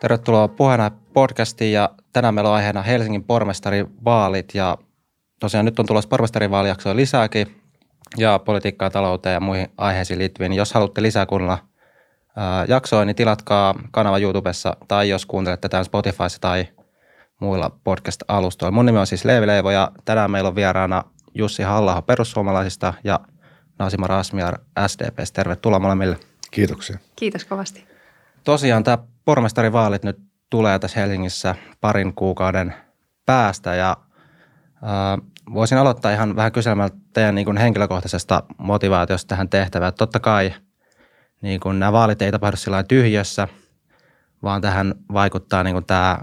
Tervetuloa puheena podcastiin ja tänään meillä on aiheena Helsingin pormestarivaalit ja tosiaan nyt on tulossa pormestarivaalijaksoa lisääkin ja politiikkaa, talouteen ja muihin aiheisiin liittyviin. Jos haluatte lisää kuunnella jaksoa, niin tilatkaa kanava YouTubessa tai jos kuuntelette tämän Spotifyssa tai muilla podcast-alustoilla. Mun nimi on siis Leevi Leivo ja tänään meillä on vieraana Jussi Hallaho perussuomalaisista ja Nasima Rasmiar SDPstä. Tervetuloa molemmille. Kiitoksia. Kiitos kovasti. Tosiaan tämä pormestarivaalit nyt tulee tässä Helsingissä parin kuukauden päästä ja äh, voisin aloittaa ihan vähän kyselemään teidän niin kuin henkilökohtaisesta motivaatiosta tähän tehtävään. Totta kai niin kuin nämä vaalit ei tapahdu sillä tyhjössä, vaan tähän vaikuttaa niin kuin tämä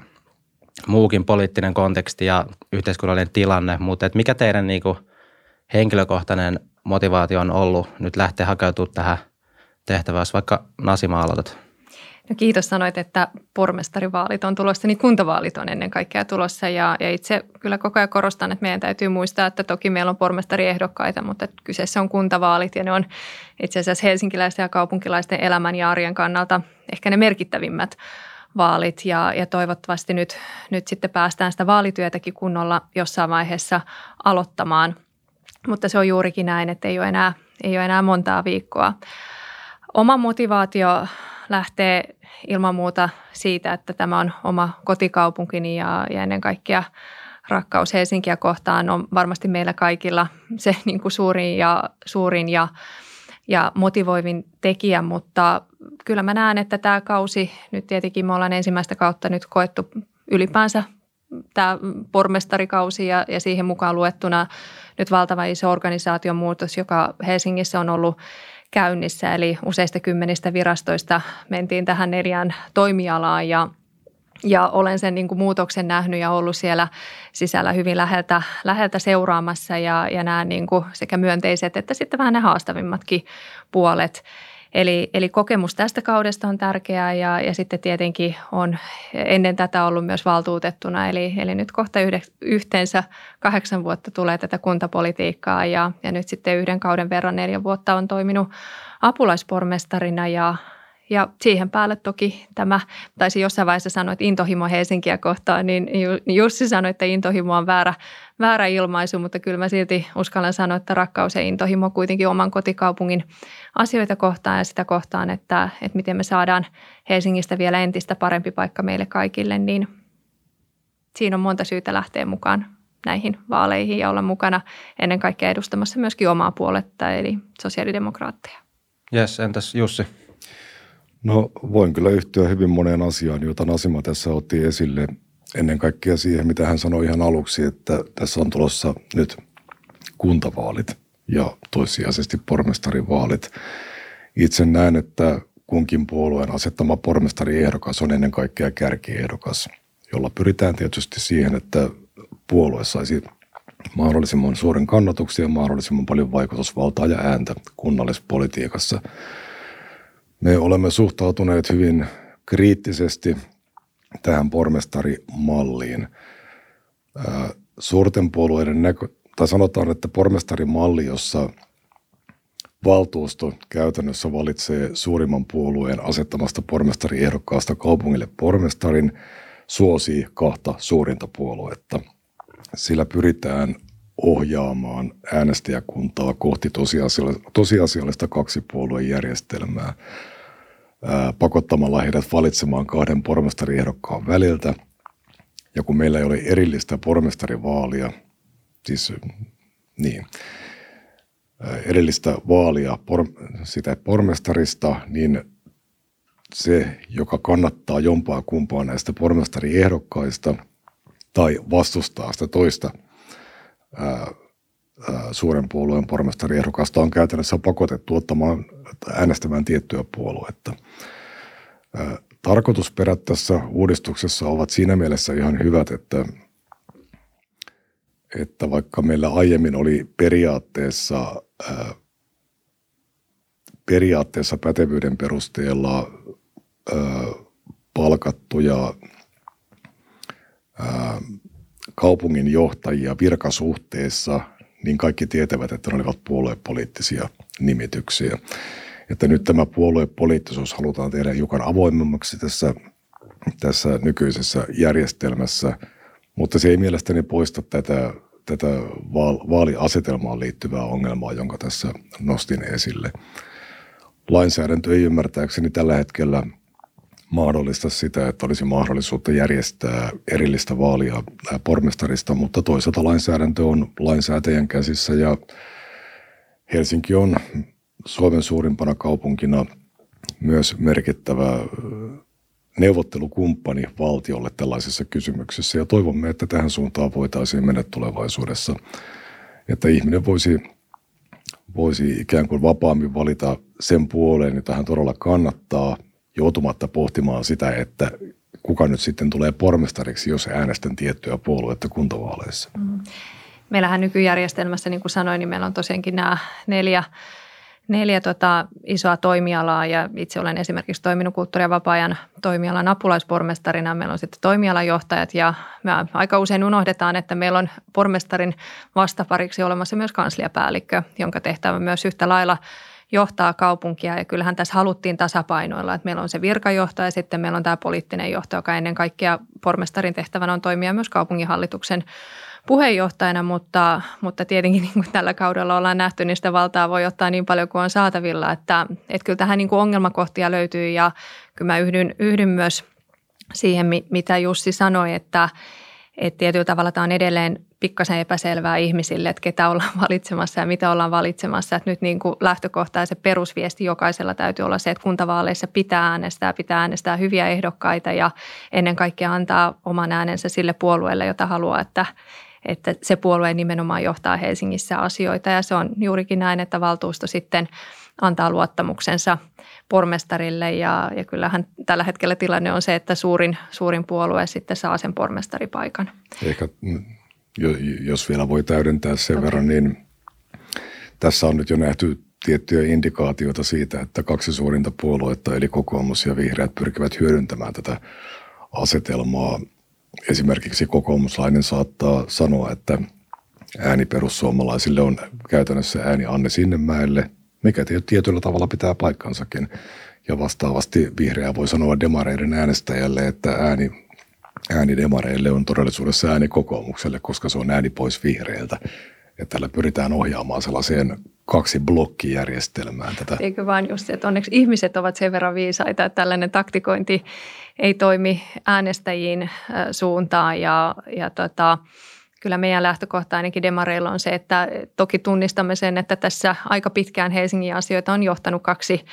muukin poliittinen konteksti ja yhteiskunnallinen tilanne, mutta että mikä teidän niin kuin henkilökohtainen motivaatio on ollut nyt lähteä hakeutumaan tähän tehtävään, vaikka Nasima aloitat? No kiitos sanoit, että pormestarivaalit on tulossa, niin kuntavaalit on ennen kaikkea tulossa ja, ja itse kyllä koko ajan korostan, että meidän täytyy muistaa, että toki meillä on pormestariehdokkaita, mutta kyseessä on kuntavaalit ja ne on itse asiassa helsinkiläisten ja kaupunkilaisten elämän ja arjen kannalta ehkä ne merkittävimmät vaalit ja, ja toivottavasti nyt, nyt sitten päästään sitä vaalityötäkin kunnolla jossain vaiheessa aloittamaan. Mutta se on juurikin näin, että ei ole enää, ei ole enää montaa viikkoa. Oma motivaatio lähtee ilman muuta siitä, että tämä on oma kotikaupunkini ja, ja ennen kaikkea rakkaus Helsinkiä kohtaan on varmasti meillä kaikilla se niin kuin suurin ja, suurin ja, ja motivoivin tekijä, mutta kyllä mä näen, että tämä kausi, nyt tietenkin me ollaan ensimmäistä kautta nyt koettu ylipäänsä tämä pormestarikausi ja, ja siihen mukaan luettuna nyt valtava iso organisaation muutos, joka Helsingissä on ollut käynnissä. Eli useista kymmenistä virastoista mentiin tähän neljään toimialaan ja ja olen sen niin kuin muutoksen nähnyt ja ollut siellä sisällä hyvin läheltä, läheltä seuraamassa ja, ja näen niin kuin sekä myönteiset että sitten vähän ne haastavimmatkin puolet. Eli, eli kokemus tästä kaudesta on tärkeää ja, ja sitten tietenkin on ennen tätä ollut myös valtuutettuna. Eli, eli nyt kohta yhde, yhteensä kahdeksan vuotta tulee tätä kuntapolitiikkaa ja, ja nyt sitten yhden kauden verran neljä vuotta on toiminut apulaispormestarina ja, ja siihen päälle toki tämä, taisi jossain vaiheessa sanoa, että intohimo Helsinkiä kohtaan, niin Jussi sanoi, että intohimo on väärä, väärä ilmaisu, mutta kyllä mä silti uskallan sanoa, että rakkaus ja intohimo kuitenkin oman kotikaupungin asioita kohtaan ja sitä kohtaan, että, että miten me saadaan Helsingistä vielä entistä parempi paikka meille kaikille, niin siinä on monta syytä lähteä mukaan näihin vaaleihin ja olla mukana ennen kaikkea edustamassa myöskin omaa puoletta, eli sosiaalidemokraatteja. Jes, entäs Jussi? No voin kyllä yhtyä hyvin moneen asiaan, jota Nasima tässä otti esille. Ennen kaikkea siihen, mitä hän sanoi ihan aluksi, että tässä on tulossa nyt kuntavaalit ja toissijaisesti pormestarivaalit. Itse näen, että kunkin puolueen asettama pormestariehdokas on ennen kaikkea kärkiehdokas, jolla pyritään tietysti siihen, että puolue saisi mahdollisimman suuren kannatuksen ja mahdollisimman paljon vaikutusvaltaa ja ääntä kunnallispolitiikassa – me olemme suhtautuneet hyvin kriittisesti tähän pormestarimalliin. Suurten puolueiden näkö, tai sanotaan, että pormestarimalli, jossa valtuusto käytännössä valitsee suurimman puolueen asettamasta pormestariehdokkaasta kaupungille pormestarin, suosii kahta suurinta puoluetta. Sillä pyritään ohjaamaan äänestäjäkuntaa kohti tosiasiallista, tosiasiallista kaksipuoluejärjestelmää pakottamalla heidät valitsemaan kahden pormestariehdokkaan väliltä. Ja kun meillä ei ole erillistä pormestarivaalia, siis niin, erillistä vaalia por, sitä pormestarista, niin se, joka kannattaa jompaa kumpaa näistä pormestariehdokkaista tai vastustaa sitä toista ää, suuren puolueen pormestariehdokasta on käytännössä pakotettu ottamaan äänestämään tiettyä puoluetta. Tarkoitusperät tässä uudistuksessa ovat siinä mielessä ihan hyvät, että, että vaikka meillä aiemmin oli periaatteessa, periaatteessa pätevyyden perusteella palkattuja kaupungin johtajia virkasuhteessa – niin kaikki tietävät, että ne olivat puoluepoliittisia nimityksiä. Että nyt tämä puoluepoliittisuus halutaan tehdä hiukan avoimemmaksi tässä tässä nykyisessä järjestelmässä, mutta se ei mielestäni poista tätä, tätä vaaliasetelmaan liittyvää ongelmaa, jonka tässä nostin esille. Lainsäädäntö ei ymmärtääkseni tällä hetkellä mahdollista sitä, että olisi mahdollisuutta järjestää erillistä vaalia pormestarista, mutta toisaalta lainsäädäntö on lainsäätäjän käsissä ja Helsinki on Suomen suurimpana kaupunkina myös merkittävä neuvottelukumppani valtiolle tällaisessa kysymyksessä. Ja toivomme, että tähän suuntaan voitaisiin mennä tulevaisuudessa, että ihminen voisi, voisi ikään kuin vapaammin valita sen puoleen, jota hän todella kannattaa, joutumatta pohtimaan sitä, että kuka nyt sitten tulee pormestariksi, jos äänestän tiettyä puoluetta kuntavaaleissa. Mm. Meillähän nykyjärjestelmässä, niin kuin sanoin, niin meillä on tosiaankin nämä neljä neljä tota, isoa toimialaa ja itse olen esimerkiksi toiminut kulttuuri- ja vapaa-ajan toimialan apulaispormestarina. Meillä on sitten toimialajohtajat ja me aika usein unohdetaan, että meillä on pormestarin vastapariksi olemassa myös kansliapäällikkö, jonka tehtävä myös yhtä lailla johtaa kaupunkia. Ja kyllähän tässä haluttiin tasapainoilla, että meillä on se virkajohtaja ja sitten meillä on tämä poliittinen johto, joka ennen kaikkea pormestarin tehtävänä on toimia myös kaupunginhallituksen puheenjohtajana, mutta, mutta tietenkin niin kuin tällä kaudella ollaan nähty, niin sitä valtaa voi ottaa niin paljon kuin on saatavilla, että, että kyllä tähän niin kuin ongelmakohtia löytyy. Ja kyllä mä yhdyn, yhdyn myös siihen, mitä Jussi sanoi, että, että tietyllä tavalla tämä on edelleen pikkasen epäselvää ihmisille, että ketä ollaan valitsemassa ja mitä ollaan valitsemassa. Että nyt niin kuin lähtökohta ja se perusviesti jokaisella täytyy olla se, että kuntavaaleissa pitää äänestää, pitää äänestää hyviä ehdokkaita ja ennen kaikkea antaa oman äänensä sille puolueelle, jota haluaa, että, että se puolue nimenomaan johtaa Helsingissä asioita ja se on juurikin näin, että valtuusto sitten antaa luottamuksensa pormestarille ja, ja kyllähän tällä hetkellä tilanne on se, että suurin, suurin puolue sitten saa sen pormestaripaikan. Ehkä jos vielä voi täydentää sen okay. verran, niin tässä on nyt jo nähty tiettyjä indikaatioita siitä, että kaksi suurinta puoluetta, eli kokoomus ja vihreät, pyrkivät hyödyntämään tätä asetelmaa – esimerkiksi kokoomuslainen saattaa sanoa, että ääni perussuomalaisille on käytännössä ääni Anne Sinnemäelle, mikä tietyllä tavalla pitää paikkansakin. Ja vastaavasti vihreä voi sanoa demareiden äänestäjälle, että ääni, ääni demareille on todellisuudessa ääni kokoomukselle, koska se on ääni pois vihreiltä. Että tällä pyritään ohjaamaan sellaiseen kaksi blokkijärjestelmään tätä. Eikö vaan just, että onneksi ihmiset ovat sen verran viisaita, että tällainen taktikointi ei toimi äänestäjiin suuntaan ja, ja tota, kyllä meidän lähtökohta ainakin demareilla on se, että toki tunnistamme sen, että tässä aika pitkään Helsingin asioita on johtanut kaksi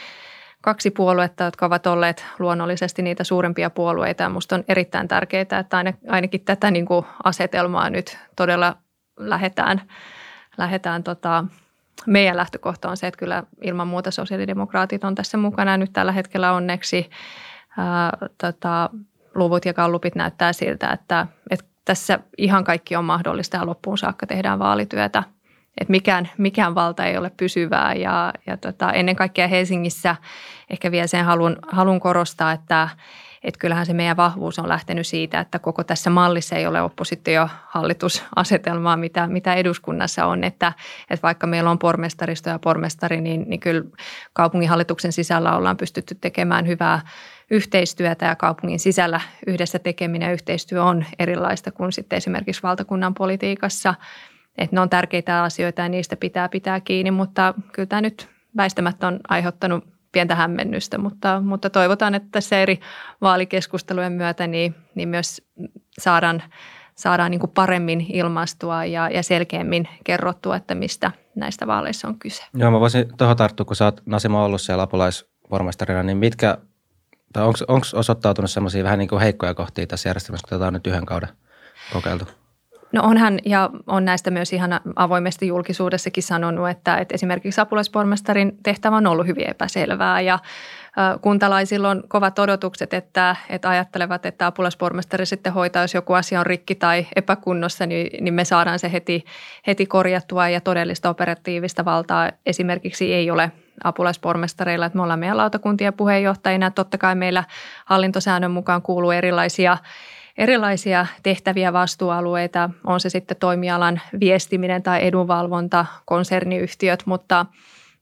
kaksi puoluetta, jotka ovat olleet luonnollisesti niitä suurempia puolueita. Minusta on erittäin tärkeää, että ainakin tätä niin kuin asetelmaa nyt todella lähdetään, lähdetään tota, meidän lähtökohta on se, että kyllä ilman muuta sosiaalidemokraatit on tässä mukana nyt tällä hetkellä onneksi. Ää, tota, luvut ja kallupit näyttää siltä, että, että tässä ihan kaikki on mahdollista ja loppuun saakka tehdään vaalityötä. Että mikään, mikään valta ei ole pysyvää ja, ja tota, ennen kaikkea Helsingissä ehkä vielä sen halun, halun korostaa, että, että kyllähän se meidän vahvuus on lähtenyt siitä, että koko tässä mallissa ei ole oppositio-hallitusasetelmaa, mitä, mitä eduskunnassa on. Että, että vaikka meillä on pormestaristo ja pormestari, niin, niin kyllä kaupunginhallituksen sisällä ollaan pystytty tekemään hyvää yhteistyötä ja kaupungin sisällä yhdessä tekeminen ja yhteistyö on erilaista kuin sitten esimerkiksi valtakunnan politiikassa. Että ne on tärkeitä asioita ja niistä pitää pitää kiinni, mutta kyllä tämä nyt väistämättä on aiheuttanut pientä hämmennystä, mutta, mutta toivotaan, että tässä eri vaalikeskustelujen myötä niin, niin myös saadaan, saadaan niin kuin paremmin ilmastua ja, ja selkeämmin kerrottua, että mistä näistä vaaleissa on kyse. Joo, mä voisin tuohon tarttua, kun sä oot Nasima ollut siellä apulaispormestarina, niin mitkä, tai onko osoittautunut sellaisia vähän niin kuin heikkoja kohtia tässä järjestelmässä, kun tätä on nyt yhden kauden kokeiltu? No onhan ja on näistä myös ihan avoimesti julkisuudessakin sanonut, että, että esimerkiksi apulaispormestarin tehtävä on ollut hyvin epäselvää ja kuntalaisilla on kovat odotukset, että, että ajattelevat, että apulaispormestari sitten hoitaa, jos joku asia on rikki tai epäkunnossa, niin, niin me saadaan se heti, heti korjattua ja todellista operatiivista valtaa esimerkiksi ei ole apulaispormestareilla, että me ollaan meidän lautakuntien puheenjohtajina. Totta kai meillä hallintosäännön mukaan kuuluu erilaisia erilaisia tehtäviä vastuualueita, on se sitten toimialan viestiminen tai edunvalvonta, konserniyhtiöt, mutta,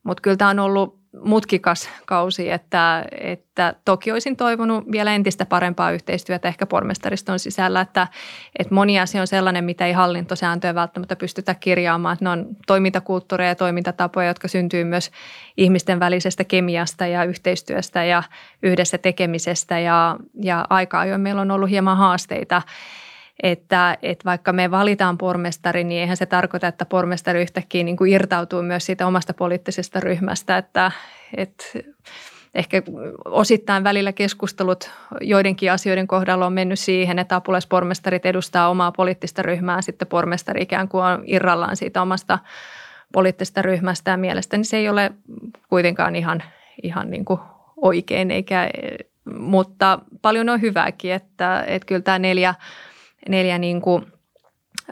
mutta kyllä tämä on ollut mutkikas kausi, että, että toki olisin toivonut vielä entistä parempaa yhteistyötä ehkä pormestariston sisällä, että, että moni asia on sellainen, mitä ei hallintosääntöä välttämättä pystytä kirjaamaan. Että ne on toimintakulttuureja ja toimintatapoja, jotka syntyy myös ihmisten välisestä kemiasta ja yhteistyöstä ja yhdessä tekemisestä ja, ja aika ajoin meillä on ollut hieman haasteita että, että vaikka me valitaan pormestari, niin eihän se tarkoita, että pormestari yhtäkkiä niin kuin irtautuu myös siitä omasta poliittisesta ryhmästä, että, että ehkä osittain välillä keskustelut joidenkin asioiden kohdalla on mennyt siihen, että apulaispormestarit edustaa omaa poliittista ryhmää, sitten pormestari ikään kuin on irrallaan siitä omasta poliittisesta ryhmästä. Ja mielestäni se ei ole kuitenkaan ihan, ihan niin kuin oikein, eikä, mutta paljon on hyvääkin, että, että kyllä tämä neljä – neljä niin kuin,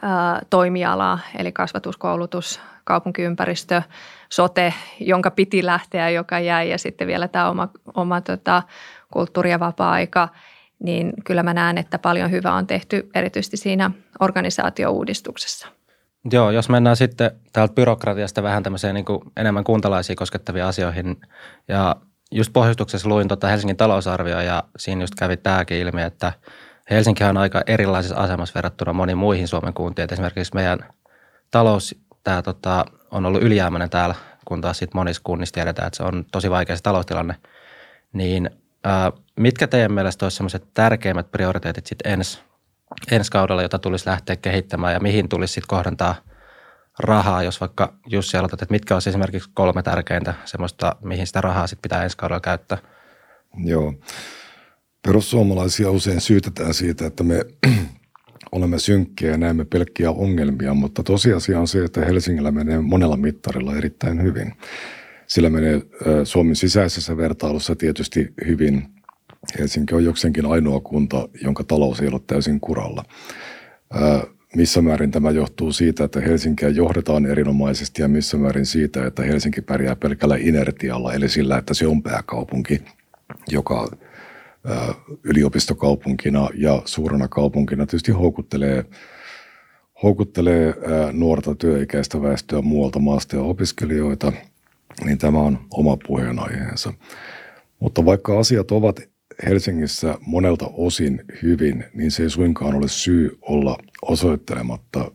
ä, toimialaa, eli kasvatus, koulutus, kaupunkiympäristö, sote, jonka piti lähteä, joka jäi ja sitten vielä tämä oma, oma tota, kulttuuri- ja vapaa-aika, niin kyllä mä näen, että paljon hyvää on tehty erityisesti siinä organisaatiouudistuksessa. Joo, jos mennään sitten täältä byrokratiasta vähän tämmöiseen niin kuin enemmän kuntalaisia koskettaviin asioihin ja just pohjustuksessa luin tuota Helsingin talousarvioa ja siinä just kävi tämäkin ilmi, että – Helsinki on aika erilaisessa asemassa verrattuna moniin muihin Suomen kuntiin. Esimerkiksi meidän talous tää, tota, on ollut ylijäämäinen täällä, kun taas sit monissa kunnissa tiedetään, että se on tosi vaikea se taloustilanne. Niin ää, mitkä teidän mielestä olisi sellaiset tärkeimmät prioriteetit sitten ensi, ensi kaudella, jota tulisi lähteä kehittämään ja mihin tulisi sitten kohdentaa rahaa, jos vaikka Jussi aloitat, että mitkä olisi esimerkiksi kolme tärkeintä semmoista, mihin sitä rahaa sitten pitää ensi kaudella käyttää? Joo. Perussuomalaisia usein syytetään siitä, että me olemme synkkiä ja näemme pelkkiä ongelmia, mutta tosiasia on se, että Helsingillä menee monella mittarilla erittäin hyvin. Sillä menee Suomen sisäisessä vertailussa tietysti hyvin. Helsinki on jokseenkin ainoa kunta, jonka talous ei ole täysin kuralla. Missä määrin tämä johtuu siitä, että Helsinkiä johdetaan erinomaisesti ja missä määrin siitä, että Helsinki pärjää pelkällä inertialla, eli sillä, että se on pääkaupunki, joka yliopistokaupunkina ja suurena kaupunkina tietysti houkuttelee, houkuttelee nuorta työikäistä väestöä muualta maasta ja opiskelijoita, niin tämä on oma puheenaiheensa. Mutta vaikka asiat ovat Helsingissä monelta osin hyvin, niin se ei suinkaan ole syy olla osoittelematta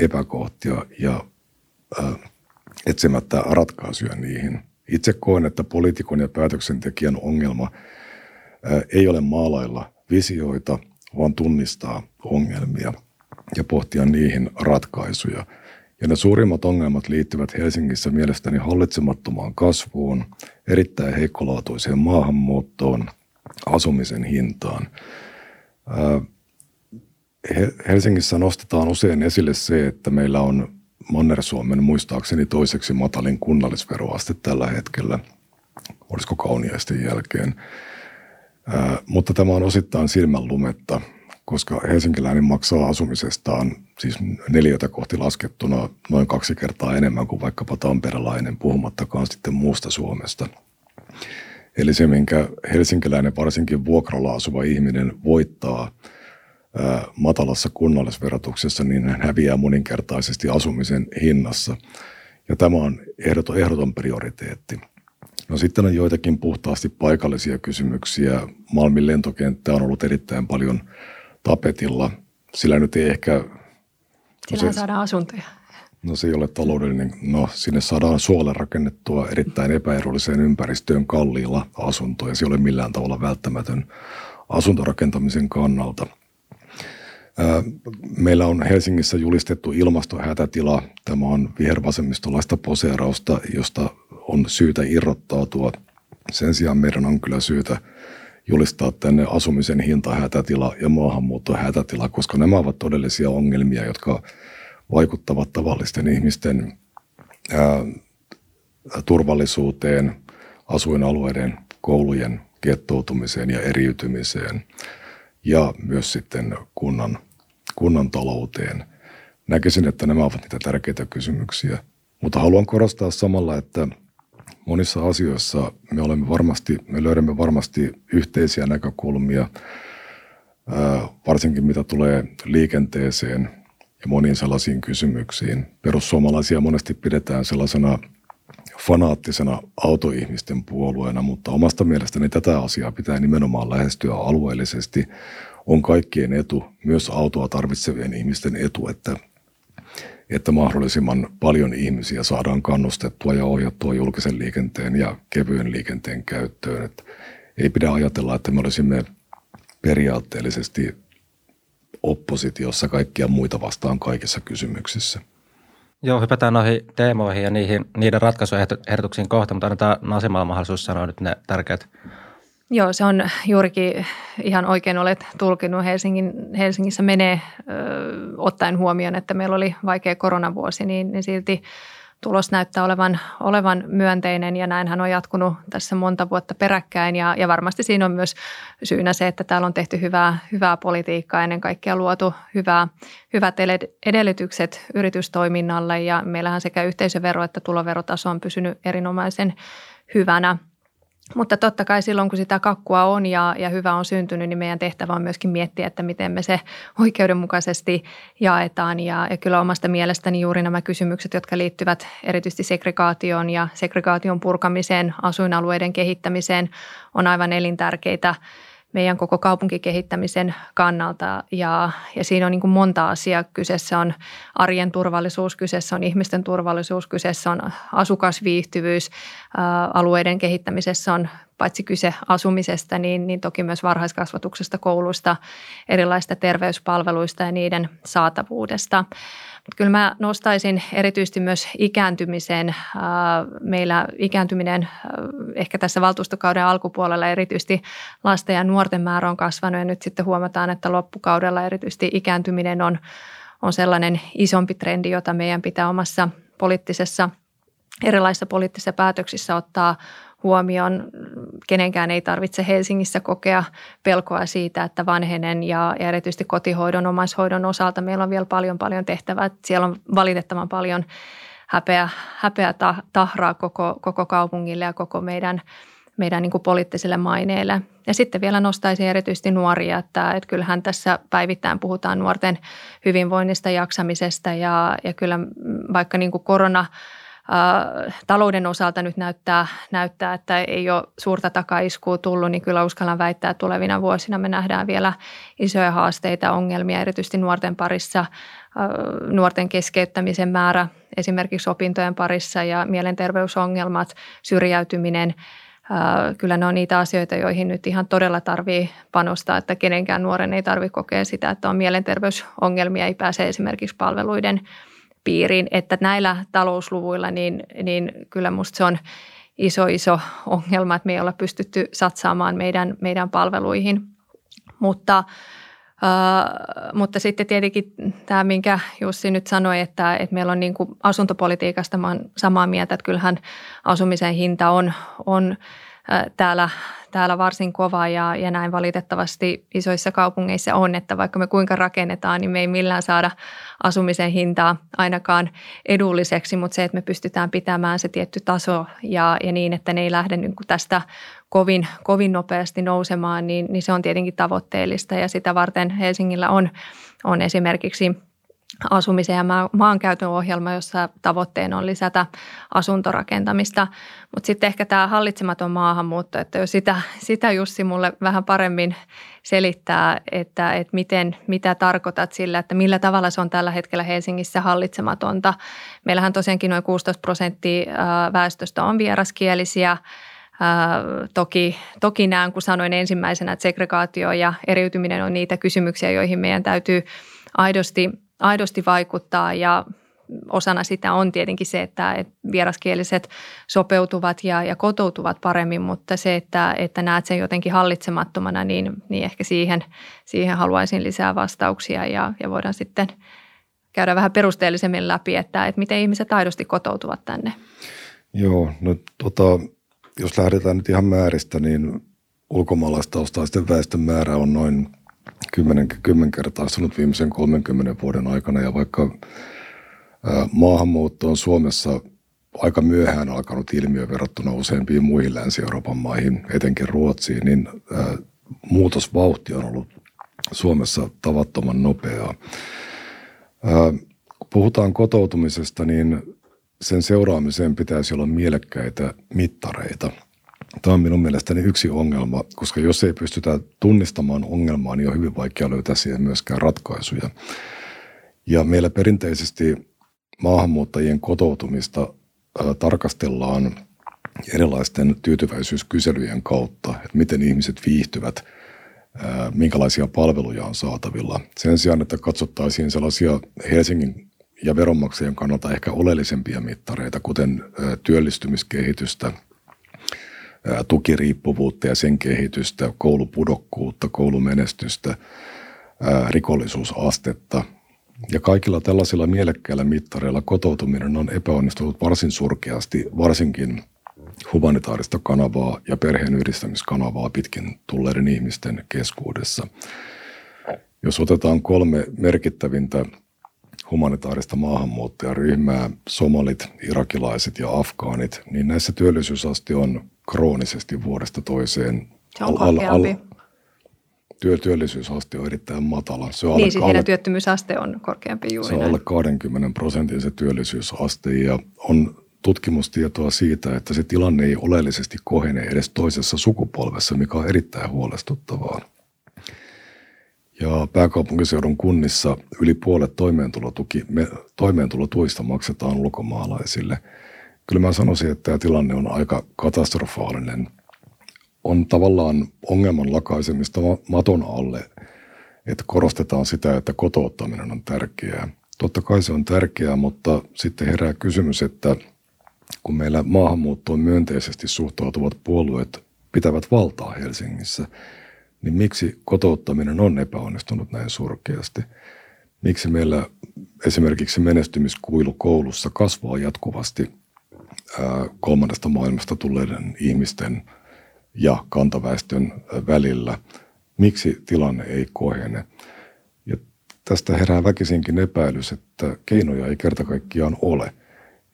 epäkohtia ja etsimättä ratkaisuja niihin. Itse koen, että poliitikon ja päätöksentekijän ongelma – ei ole maalailla visioita, vaan tunnistaa ongelmia ja pohtia niihin ratkaisuja. Ja ne suurimmat ongelmat liittyvät Helsingissä mielestäni hallitsemattomaan kasvuun, erittäin heikkolaatuiseen maahanmuuttoon, asumisen hintaan. Helsingissä nostetaan usein esille se, että meillä on Manner-Suomen muistaakseni toiseksi matalin kunnallisveroaste tällä hetkellä, olisiko kauniaisten jälkeen mutta tämä on osittain silmänlumetta, koska helsinkiläinen maksaa asumisestaan siis neljätä kohti laskettuna noin kaksi kertaa enemmän kuin vaikkapa tamperelainen, puhumattakaan sitten muusta Suomesta. Eli se, minkä helsinkiläinen varsinkin vuokralla asuva ihminen voittaa ää, matalassa kunnallisverotuksessa, niin hän häviää moninkertaisesti asumisen hinnassa. Ja tämä on ehdoton, ehdoton prioriteetti. No sitten on joitakin puhtaasti paikallisia kysymyksiä. Malmin lentokenttä on ollut erittäin paljon tapetilla. Sillä nyt ei ehkä... Sillä se, saadaan asuntoja. No se ei ole taloudellinen. No sinne saadaan suolle rakennettua erittäin epäedulliseen ympäristöön kalliilla asuntoja. Se ei ole millään tavalla välttämätön asuntorakentamisen kannalta. Meillä on Helsingissä julistettu ilmastohätätila. Tämä on vihervasemmistolaista poseerausta, josta on syytä irrottautua. Sen sijaan meidän on kyllä syytä julistaa tänne asumisen hintahätätila ja maahanmuuttohätätila, koska nämä ovat todellisia ongelmia, jotka vaikuttavat tavallisten ihmisten turvallisuuteen, asuinalueiden, koulujen kettoutumiseen ja eriytymiseen ja myös sitten kunnan, kunnan talouteen. Näkisin, että nämä ovat niitä tärkeitä kysymyksiä. Mutta haluan korostaa samalla, että monissa asioissa me olemme varmasti, me löydämme varmasti yhteisiä näkökulmia, varsinkin mitä tulee liikenteeseen ja moniin sellaisiin kysymyksiin. Perussuomalaisia monesti pidetään sellaisena fanaattisena autoihmisten puolueena, mutta omasta mielestäni tätä asiaa pitää nimenomaan lähestyä alueellisesti. On kaikkien etu, myös autoa tarvitsevien ihmisten etu, että, että mahdollisimman paljon ihmisiä saadaan kannustettua ja ohjattua julkisen liikenteen ja kevyen liikenteen käyttöön. Että ei pidä ajatella, että me olisimme periaatteellisesti oppositiossa kaikkia muita vastaan kaikissa kysymyksissä. Joo, hypätään noihin teemoihin ja niihin, niiden ratkaisuehdotuksiin kohta, mutta annetaan Nasimalla mahdollisuus sanoa nyt ne tärkeät. Joo, se on juurikin ihan oikein olet tulkinut. Helsingin, Helsingissä menee ö, ottaen huomioon, että meillä oli vaikea koronavuosi, niin, niin silti tulos näyttää olevan, olevan myönteinen. Ja näinhän on jatkunut tässä monta vuotta peräkkäin. Ja, ja varmasti siinä on myös syynä se, että täällä on tehty hyvää, hyvää politiikkaa, ennen kaikkea luotu hyvää, hyvät edellytykset yritystoiminnalle. Ja meillähän sekä yhteisövero että tuloverotaso on pysynyt erinomaisen hyvänä – mutta totta kai silloin, kun sitä kakkua on ja, ja hyvä on syntynyt, niin meidän tehtävä on myöskin miettiä, että miten me se oikeudenmukaisesti jaetaan. Ja, ja kyllä omasta mielestäni juuri nämä kysymykset, jotka liittyvät erityisesti segregaatioon ja segregaation purkamiseen, asuinalueiden kehittämiseen, on aivan elintärkeitä meidän koko kaupunkikehittämisen kannalta. Ja, ja siinä on niin kuin monta asiaa. Kyseessä on arjen turvallisuus, kyseessä on ihmisten turvallisuus, kyseessä on asukasviihtyvyys. Ää, alueiden kehittämisessä on paitsi kyse asumisesta, niin, niin toki myös varhaiskasvatuksesta, kouluista, erilaisista terveyspalveluista ja niiden saatavuudesta. Mutta kyllä mä nostaisin erityisesti myös ikääntymisen. Äh, meillä ikääntyminen äh, ehkä tässä valtuustokauden alkupuolella erityisesti lasten ja nuorten määrä on kasvanut ja nyt sitten huomataan, että loppukaudella erityisesti ikääntyminen on, on sellainen isompi trendi, jota meidän pitää omassa poliittisessa erilaisissa poliittisissa päätöksissä ottaa huomioon. Kenenkään ei tarvitse Helsingissä kokea pelkoa siitä, että vanhenen ja, erityisesti kotihoidon, omaishoidon osalta meillä on vielä paljon paljon tehtävää. Siellä on valitettavan paljon häpeä, häpeä tahraa koko, koko kaupungille ja koko meidän, meidän niin kuin poliittiselle maineelle. Ja sitten vielä nostaisin erityisesti nuoria, että, että kyllähän tässä päivittäin puhutaan nuorten hyvinvoinnista, jaksamisesta ja, ja kyllä vaikka niin kuin korona – talouden osalta nyt näyttää, näyttää, että ei ole suurta takaiskua tullut, niin kyllä uskallan väittää, että tulevina vuosina me nähdään vielä isoja haasteita, ongelmia, erityisesti nuorten parissa, nuorten keskeyttämisen määrä esimerkiksi opintojen parissa ja mielenterveysongelmat, syrjäytyminen – Kyllä ne on niitä asioita, joihin nyt ihan todella tarvii panostaa, että kenenkään nuoren ei tarvitse kokea sitä, että on mielenterveysongelmia, ei pääse esimerkiksi palveluiden piiriin, että näillä talousluvuilla niin, niin kyllä musta se on iso, iso ongelma, että me ei olla pystytty satsaamaan meidän, meidän palveluihin. Mutta, äh, mutta sitten tietenkin tämä, minkä Jussi nyt sanoi, että, että meillä on niin kuin asuntopolitiikasta, mä samaa mieltä, että kyllähän asumisen hinta on, on täällä, täällä varsin kova ja, ja näin valitettavasti isoissa kaupungeissa on, että vaikka me kuinka rakennetaan, niin me ei millään saada asumisen hintaa ainakaan edulliseksi, mutta se, että me pystytään pitämään se tietty taso ja, ja niin, että ne ei lähde niin kuin tästä kovin, kovin nopeasti nousemaan, niin, niin se on tietenkin tavoitteellista. Ja sitä varten Helsingillä on, on esimerkiksi – asumisen ja maankäytön ohjelma, jossa tavoitteena on lisätä asuntorakentamista. Mutta sitten ehkä tämä hallitsematon maahanmuutto, että jos sitä, sitä Jussi mulle vähän paremmin selittää, että, että miten, mitä tarkoitat sillä, että millä tavalla se on tällä hetkellä Helsingissä hallitsematonta. Meillähän tosiaankin noin 16 prosenttia väestöstä on vieraskielisiä. Toki, toki näen, kun sanoin ensimmäisenä, että segregaatio ja eriytyminen on niitä kysymyksiä, joihin meidän täytyy aidosti – aidosti vaikuttaa ja osana sitä on tietenkin se, että, vieraskieliset sopeutuvat ja, ja kotoutuvat paremmin, mutta se, että, että näet sen jotenkin hallitsemattomana, niin, niin ehkä siihen, siihen haluaisin lisää vastauksia ja, ja voidaan sitten käydä vähän perusteellisemmin läpi, että, että miten ihmiset aidosti kotoutuvat tänne. Joo, no tota, jos lähdetään nyt ihan määristä, niin ulkomaalaistaustaisten väestön määrä on noin kymmenen, kymmenkertaistunut viimeisen 30 vuoden aikana ja vaikka maahanmuutto on Suomessa aika myöhään alkanut ilmiö verrattuna useimpiin muihin Länsi-Euroopan maihin, etenkin Ruotsiin, niin muutosvauhti on ollut Suomessa tavattoman nopeaa. Kun puhutaan kotoutumisesta, niin sen seuraamiseen pitäisi olla mielekkäitä mittareita. Tämä on minun mielestäni yksi ongelma, koska jos ei pystytä tunnistamaan ongelmaa, niin on hyvin vaikea löytää siihen myöskään ratkaisuja. Ja meillä perinteisesti maahanmuuttajien kotoutumista tarkastellaan erilaisten tyytyväisyyskyselyjen kautta, että miten ihmiset viihtyvät, minkälaisia palveluja on saatavilla. Sen sijaan, että katsottaisiin sellaisia Helsingin ja veronmaksajien kannalta ehkä oleellisempia mittareita, kuten työllistymiskehitystä, tukiriippuvuutta ja sen kehitystä, koulupudokkuutta, koulumenestystä, rikollisuusastetta. Ja kaikilla tällaisilla mielekkäillä mittareilla kotoutuminen on epäonnistunut varsin surkeasti, varsinkin humanitaarista kanavaa ja perheenyhdistämiskanavaa pitkin tulleiden ihmisten keskuudessa. Jos otetaan kolme merkittävintä humanitaarista maahanmuuttajaryhmää, somalit, irakilaiset ja afgaanit, niin näissä työllisyysaste on kroonisesti vuodesta toiseen. Se on al, al, työ, työllisyysaste on erittäin matala. Se on niin, siis alle, työttömyysaste on korkeampi juuri Se on alle 20 prosentin se työllisyysaste ja on tutkimustietoa siitä, että se tilanne ei oleellisesti kohene edes toisessa sukupolvessa, mikä on erittäin huolestuttavaa. Ja pääkaupunkiseudun kunnissa yli puolet toimeentulotuki, me, toimeentulotuista maksetaan ulkomaalaisille. Kyllä mä sanoisin, että tämä tilanne on aika katastrofaalinen. On tavallaan ongelman lakaisemista maton alle, että korostetaan sitä, että kotouttaminen on tärkeää. Totta kai se on tärkeää, mutta sitten herää kysymys, että kun meillä maahanmuuttoon myönteisesti suhtautuvat puolueet pitävät valtaa Helsingissä – niin miksi kotouttaminen on epäonnistunut näin surkeasti? Miksi meillä esimerkiksi menestymiskuilu koulussa kasvaa jatkuvasti kolmannesta maailmasta tulleiden ihmisten ja kantaväestön välillä? Miksi tilanne ei kohene? Ja tästä herää väkisinkin epäilys, että keinoja ei kerta kaikkiaan ole.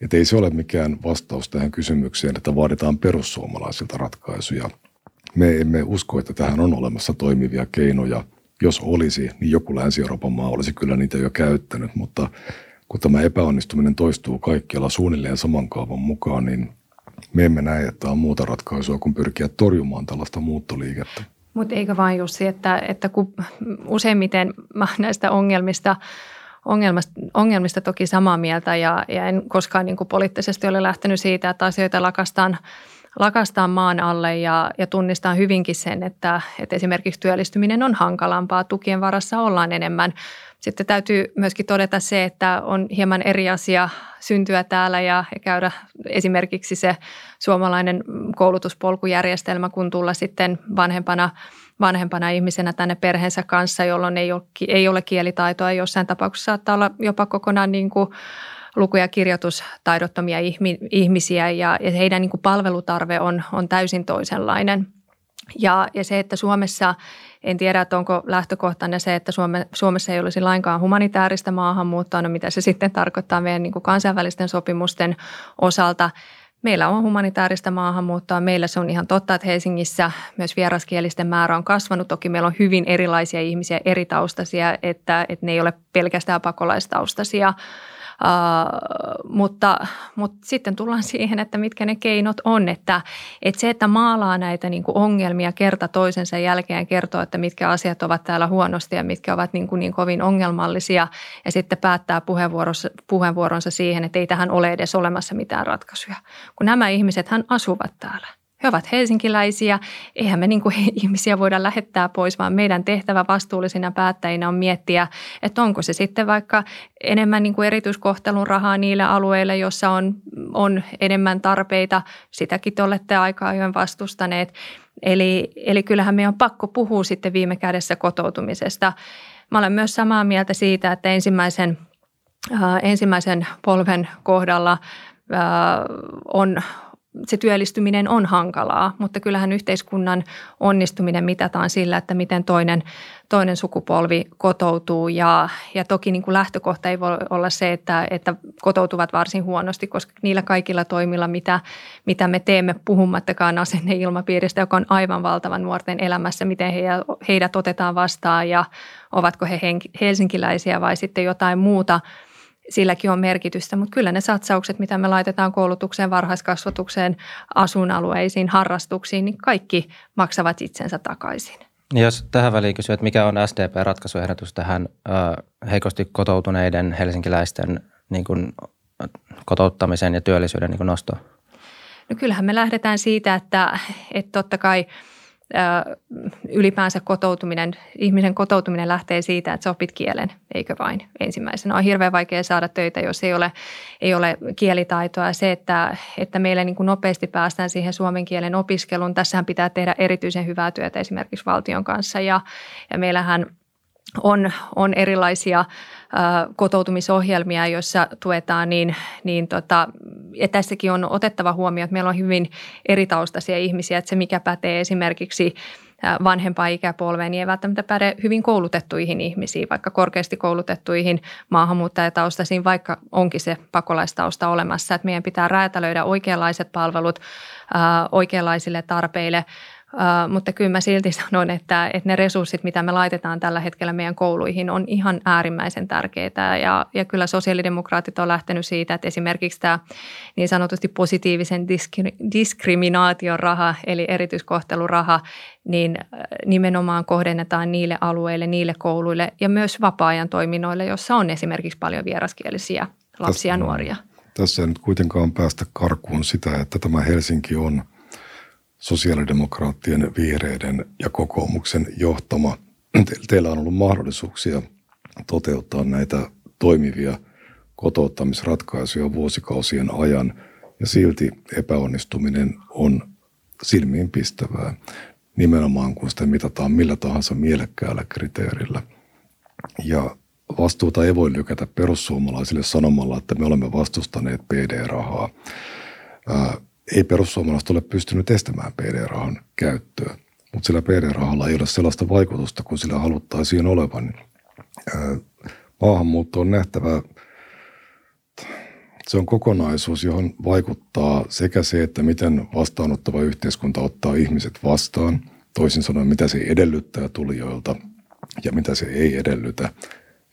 Että ei se ole mikään vastaus tähän kysymykseen, että vaaditaan perussuomalaisilta ratkaisuja – me emme usko, että tähän on olemassa toimivia keinoja. Jos olisi, niin joku Länsi-Euroopan maa olisi kyllä niitä jo käyttänyt, mutta kun tämä epäonnistuminen toistuu kaikkialla suunnilleen saman kaavan mukaan, niin me emme näe, että on muuta ratkaisua kuin pyrkiä torjumaan tällaista muuttoliikettä. Mutta eikö vain Jussi, että, että kun useimmiten mä näistä ongelmista ongelmista, ongelmista toki samaa mieltä ja, ja en koskaan niin kuin poliittisesti ole lähtenyt siitä, että asioita lakastaan – lakastaa maan alle ja, ja tunnistaa hyvinkin sen, että, että esimerkiksi työllistyminen on hankalampaa, tukien varassa ollaan enemmän. Sitten täytyy myöskin todeta se, että on hieman eri asia syntyä täällä ja, käydä esimerkiksi se suomalainen koulutuspolkujärjestelmä, kun tulla sitten vanhempana vanhempana ihmisenä tänne perheensä kanssa, jolloin ei ole, ei ole kielitaitoa. Jossain tapauksessa saattaa olla jopa kokonaan niin kuin luku- ja kirjoitustaidottomia ihmisiä ja, ja heidän niin kuin palvelutarve on, on täysin toisenlainen. Ja, ja se, että Suomessa, en tiedä, että onko lähtökohtana se, että Suome, Suomessa ei olisi lainkaan humanitaarista maahanmuuttoa, no mitä se sitten tarkoittaa meidän niin kuin kansainvälisten sopimusten osalta. Meillä on humanitaarista maahanmuuttoa. Meillä se on ihan totta, että Helsingissä myös vieraskielisten määrä on kasvanut. Toki meillä on hyvin erilaisia ihmisiä, eri taustaisia, että, että ne ei ole pelkästään pakolaistaustaisia – Uh, mutta, mutta sitten tullaan siihen, että mitkä ne keinot on, että, että se, että maalaa näitä niin kuin ongelmia kerta toisensa jälkeen kertoo, että mitkä asiat ovat täällä huonosti ja mitkä ovat niin, kuin niin kovin ongelmallisia ja sitten päättää puheenvuoronsa, puheenvuoronsa siihen, että ei tähän ole edes olemassa mitään ratkaisuja. Kun nämä ihmiset hän asuvat täällä. He ovat helsinkiläisiä, eihän me niin kuin ihmisiä voida lähettää pois, vaan meidän tehtävä vastuullisina päättäjinä on miettiä, että onko se sitten vaikka enemmän niin kuin erityiskohtelun rahaa niille alueille, joissa on, on enemmän tarpeita. Sitäkin te olette aika ajoin vastustaneet. Eli, eli kyllähän meidän on pakko puhua sitten viime kädessä kotoutumisesta. Mä olen myös samaa mieltä siitä, että ensimmäisen, äh, ensimmäisen polven kohdalla äh, on se työllistyminen on hankalaa, mutta kyllähän yhteiskunnan onnistuminen mitataan sillä, että miten toinen, toinen sukupolvi kotoutuu. Ja, ja toki niin kuin lähtökohta ei voi olla se, että, että kotoutuvat varsin huonosti, koska niillä kaikilla toimilla, mitä, mitä me teemme, puhumattakaan asenneilmapiiristä, joka on aivan valtavan nuorten elämässä, miten heidät otetaan vastaan ja ovatko he helsinkiläisiä vai sitten jotain muuta – silläkin on merkitystä, mutta kyllä ne satsaukset, mitä me laitetaan koulutukseen, varhaiskasvatukseen, asuinalueisiin, harrastuksiin, niin kaikki maksavat itsensä takaisin. Jos tähän väliin kysyy, että mikä on SDP-ratkaisuehdotus tähän heikosti kotoutuneiden helsinkiläisten niin kuin, kotouttamisen ja työllisyyden niin nostoon? No kyllähän me lähdetään siitä, että, että totta kai – ylipäänsä kotoutuminen, ihmisen kotoutuminen lähtee siitä, että sä opit kielen, eikö vain ensimmäisenä. On hirveän vaikea saada töitä, jos ei ole, ei ole kielitaitoa. Se, että, että meille niin kuin nopeasti päästään siihen suomen kielen opiskeluun, tässähän pitää tehdä erityisen hyvää työtä esimerkiksi valtion kanssa. Ja, ja meillähän on, on erilaisia kotoutumisohjelmia, joissa tuetaan, niin, niin tota, ja tässäkin on otettava huomioon, että meillä on hyvin eritaustaisia ihmisiä, että se mikä pätee esimerkiksi vanhempaa ikäpolveen, niin ei välttämättä päde hyvin koulutettuihin ihmisiin, vaikka korkeasti koulutettuihin maahanmuuttajataustaisiin, vaikka onkin se pakolaistausta olemassa. Että meidän pitää räätälöidä oikeanlaiset palvelut oikeanlaisille tarpeille – Uh, mutta kyllä mä silti sanon, että, että ne resurssit, mitä me laitetaan tällä hetkellä meidän kouluihin, on ihan äärimmäisen tärkeitä. Ja, ja kyllä sosiaalidemokraatit on lähtenyt siitä, että esimerkiksi tämä niin sanotusti positiivisen diskri- diskriminaation raha, eli erityiskohteluraha, niin nimenomaan kohdennetaan niille alueille, niille kouluille ja myös vapaa-ajan toiminnoille, jossa on esimerkiksi paljon vieraskielisiä lapsia ja nuoria. Tässä ei nyt kuitenkaan päästä karkuun sitä, että tämä Helsinki on – sosiaalidemokraattien, vihreiden ja kokoomuksen johtama. Teillä on ollut mahdollisuuksia toteuttaa näitä toimivia kotouttamisratkaisuja vuosikausien ajan ja silti epäonnistuminen on silmiin pistävää, nimenomaan kun sitä mitataan millä tahansa mielekkäällä kriteerillä. Ja vastuuta ei voi lykätä perussuomalaisille sanomalla, että me olemme vastustaneet PD-rahaa ei perussuomalaiset ole pystynyt estämään PD-rahan käyttöä, mutta sillä PD-rahalla ei ole sellaista vaikutusta kuin sillä haluttaisiin olevan. Maahanmuutto on nähtävä, se on kokonaisuus, johon vaikuttaa sekä se, että miten vastaanottava yhteiskunta ottaa ihmiset vastaan, toisin sanoen mitä se edellyttää tulijoilta ja mitä se ei edellytä.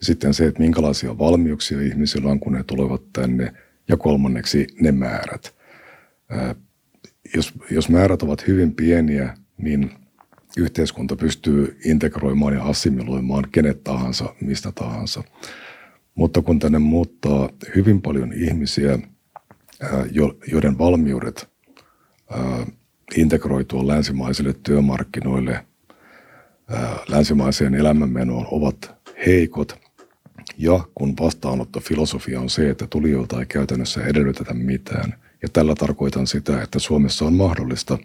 Sitten se, että minkälaisia valmiuksia ihmisillä on, kun he tulevat tänne. Ja kolmanneksi ne määrät jos, jos määrät ovat hyvin pieniä, niin yhteiskunta pystyy integroimaan ja assimiloimaan kenet tahansa, mistä tahansa. Mutta kun tänne muuttaa hyvin paljon ihmisiä, joiden valmiudet integroitua länsimaisille työmarkkinoille, länsimaiseen elämänmenoon ovat heikot, ja kun vastaanottofilosofia on se, että tulijoilta ei käytännössä edellytetä mitään – ja tällä tarkoitan sitä, että Suomessa on mahdollista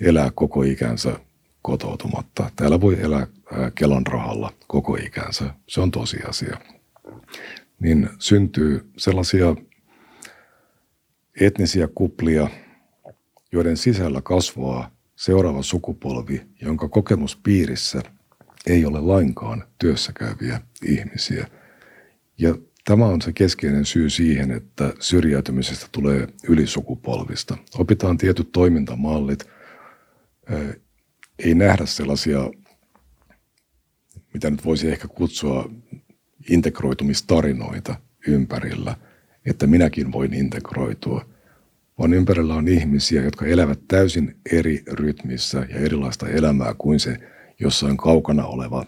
elää koko ikänsä kotoutumatta. Täällä voi elää Kelan rahalla koko ikänsä. Se on tosiasia. Niin syntyy sellaisia etnisiä kuplia, joiden sisällä kasvaa seuraava sukupolvi, jonka kokemuspiirissä ei ole lainkaan työssäkäyviä ihmisiä. Ja Tämä on se keskeinen syy siihen, että syrjäytymisestä tulee ylisukupolvista. Opitaan tietyt toimintamallit, ei nähdä sellaisia, mitä nyt voisi ehkä kutsua integroitumistarinoita ympärillä, että minäkin voin integroitua, vaan ympärillä on ihmisiä, jotka elävät täysin eri rytmissä ja erilaista elämää kuin se jossain kaukana oleva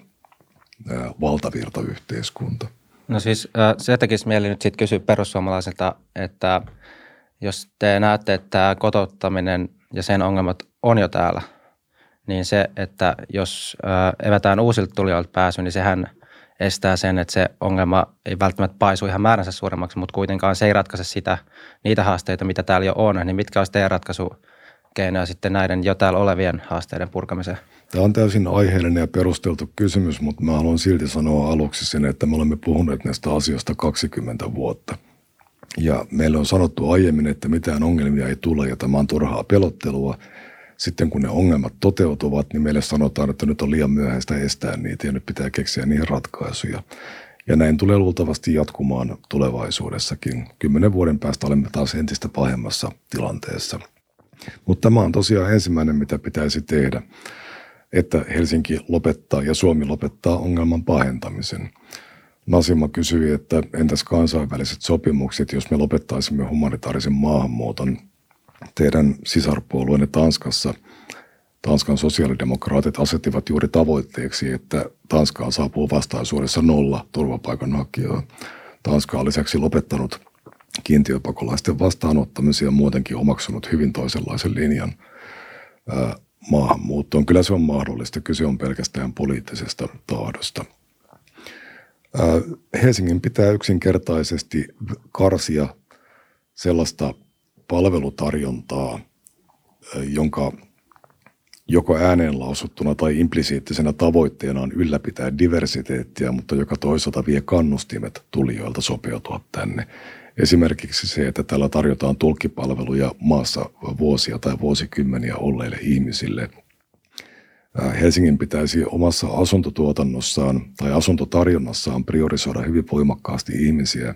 valtavirtayhteiskunta. No siis se tekisi mieli nyt sitten kysyä perussuomalaisilta, että jos te näette, että kotouttaminen ja sen ongelmat on jo täällä, niin se, että jos evätään uusilta tulijoilta pääsy, niin sehän estää sen, että se ongelma ei välttämättä paisu ihan määränsä suuremmaksi, mutta kuitenkaan se ei ratkaise sitä, niitä haasteita, mitä täällä jo on. Niin mitkä olisi teidän ratkaisukeinoja sitten näiden jo täällä olevien haasteiden purkamiseen? Tämä on täysin aiheellinen ja perusteltu kysymys, mutta mä haluan silti sanoa aluksi sen, että me olemme puhuneet näistä asioista 20 vuotta. Ja meille on sanottu aiemmin, että mitään ongelmia ei tule ja tämä on turhaa pelottelua. Sitten kun ne ongelmat toteutuvat, niin meille sanotaan, että nyt on liian myöhäistä estää niitä ja nyt pitää keksiä niihin ratkaisuja. Ja näin tulee luultavasti jatkumaan tulevaisuudessakin. Kymmenen vuoden päästä olemme taas entistä pahemmassa tilanteessa. Mutta tämä on tosiaan ensimmäinen, mitä pitäisi tehdä että Helsinki lopettaa ja Suomi lopettaa ongelman pahentamisen. Nasima kysyi, että entäs kansainväliset sopimukset, jos me lopettaisimme humanitaarisen maahanmuuton teidän sisarpuolueenne Tanskassa. Tanskan sosiaalidemokraatit asettivat juuri tavoitteeksi, että Tanskaan saapuu vastaisuudessa nolla turvapaikanhakijaa. Tanska on lisäksi lopettanut kiintiöpakolaisten vastaanottamisia muutenkin omaksunut hyvin toisenlaisen linjan maahanmuuttoon. Kyllä se on mahdollista. Kyse on pelkästään poliittisesta tahdosta. Helsingin pitää yksinkertaisesti karsia sellaista palvelutarjontaa, jonka joko ääneen lausuttuna tai implisiittisenä tavoitteena on ylläpitää diversiteettiä, mutta joka toisaalta vie kannustimet tulijoilta sopeutua tänne. Esimerkiksi se, että täällä tarjotaan tulkkipalveluja maassa vuosia tai vuosikymmeniä olleille ihmisille. Helsingin pitäisi omassa asuntotuotannossaan tai asuntotarjonnassaan priorisoida hyvin voimakkaasti ihmisiä,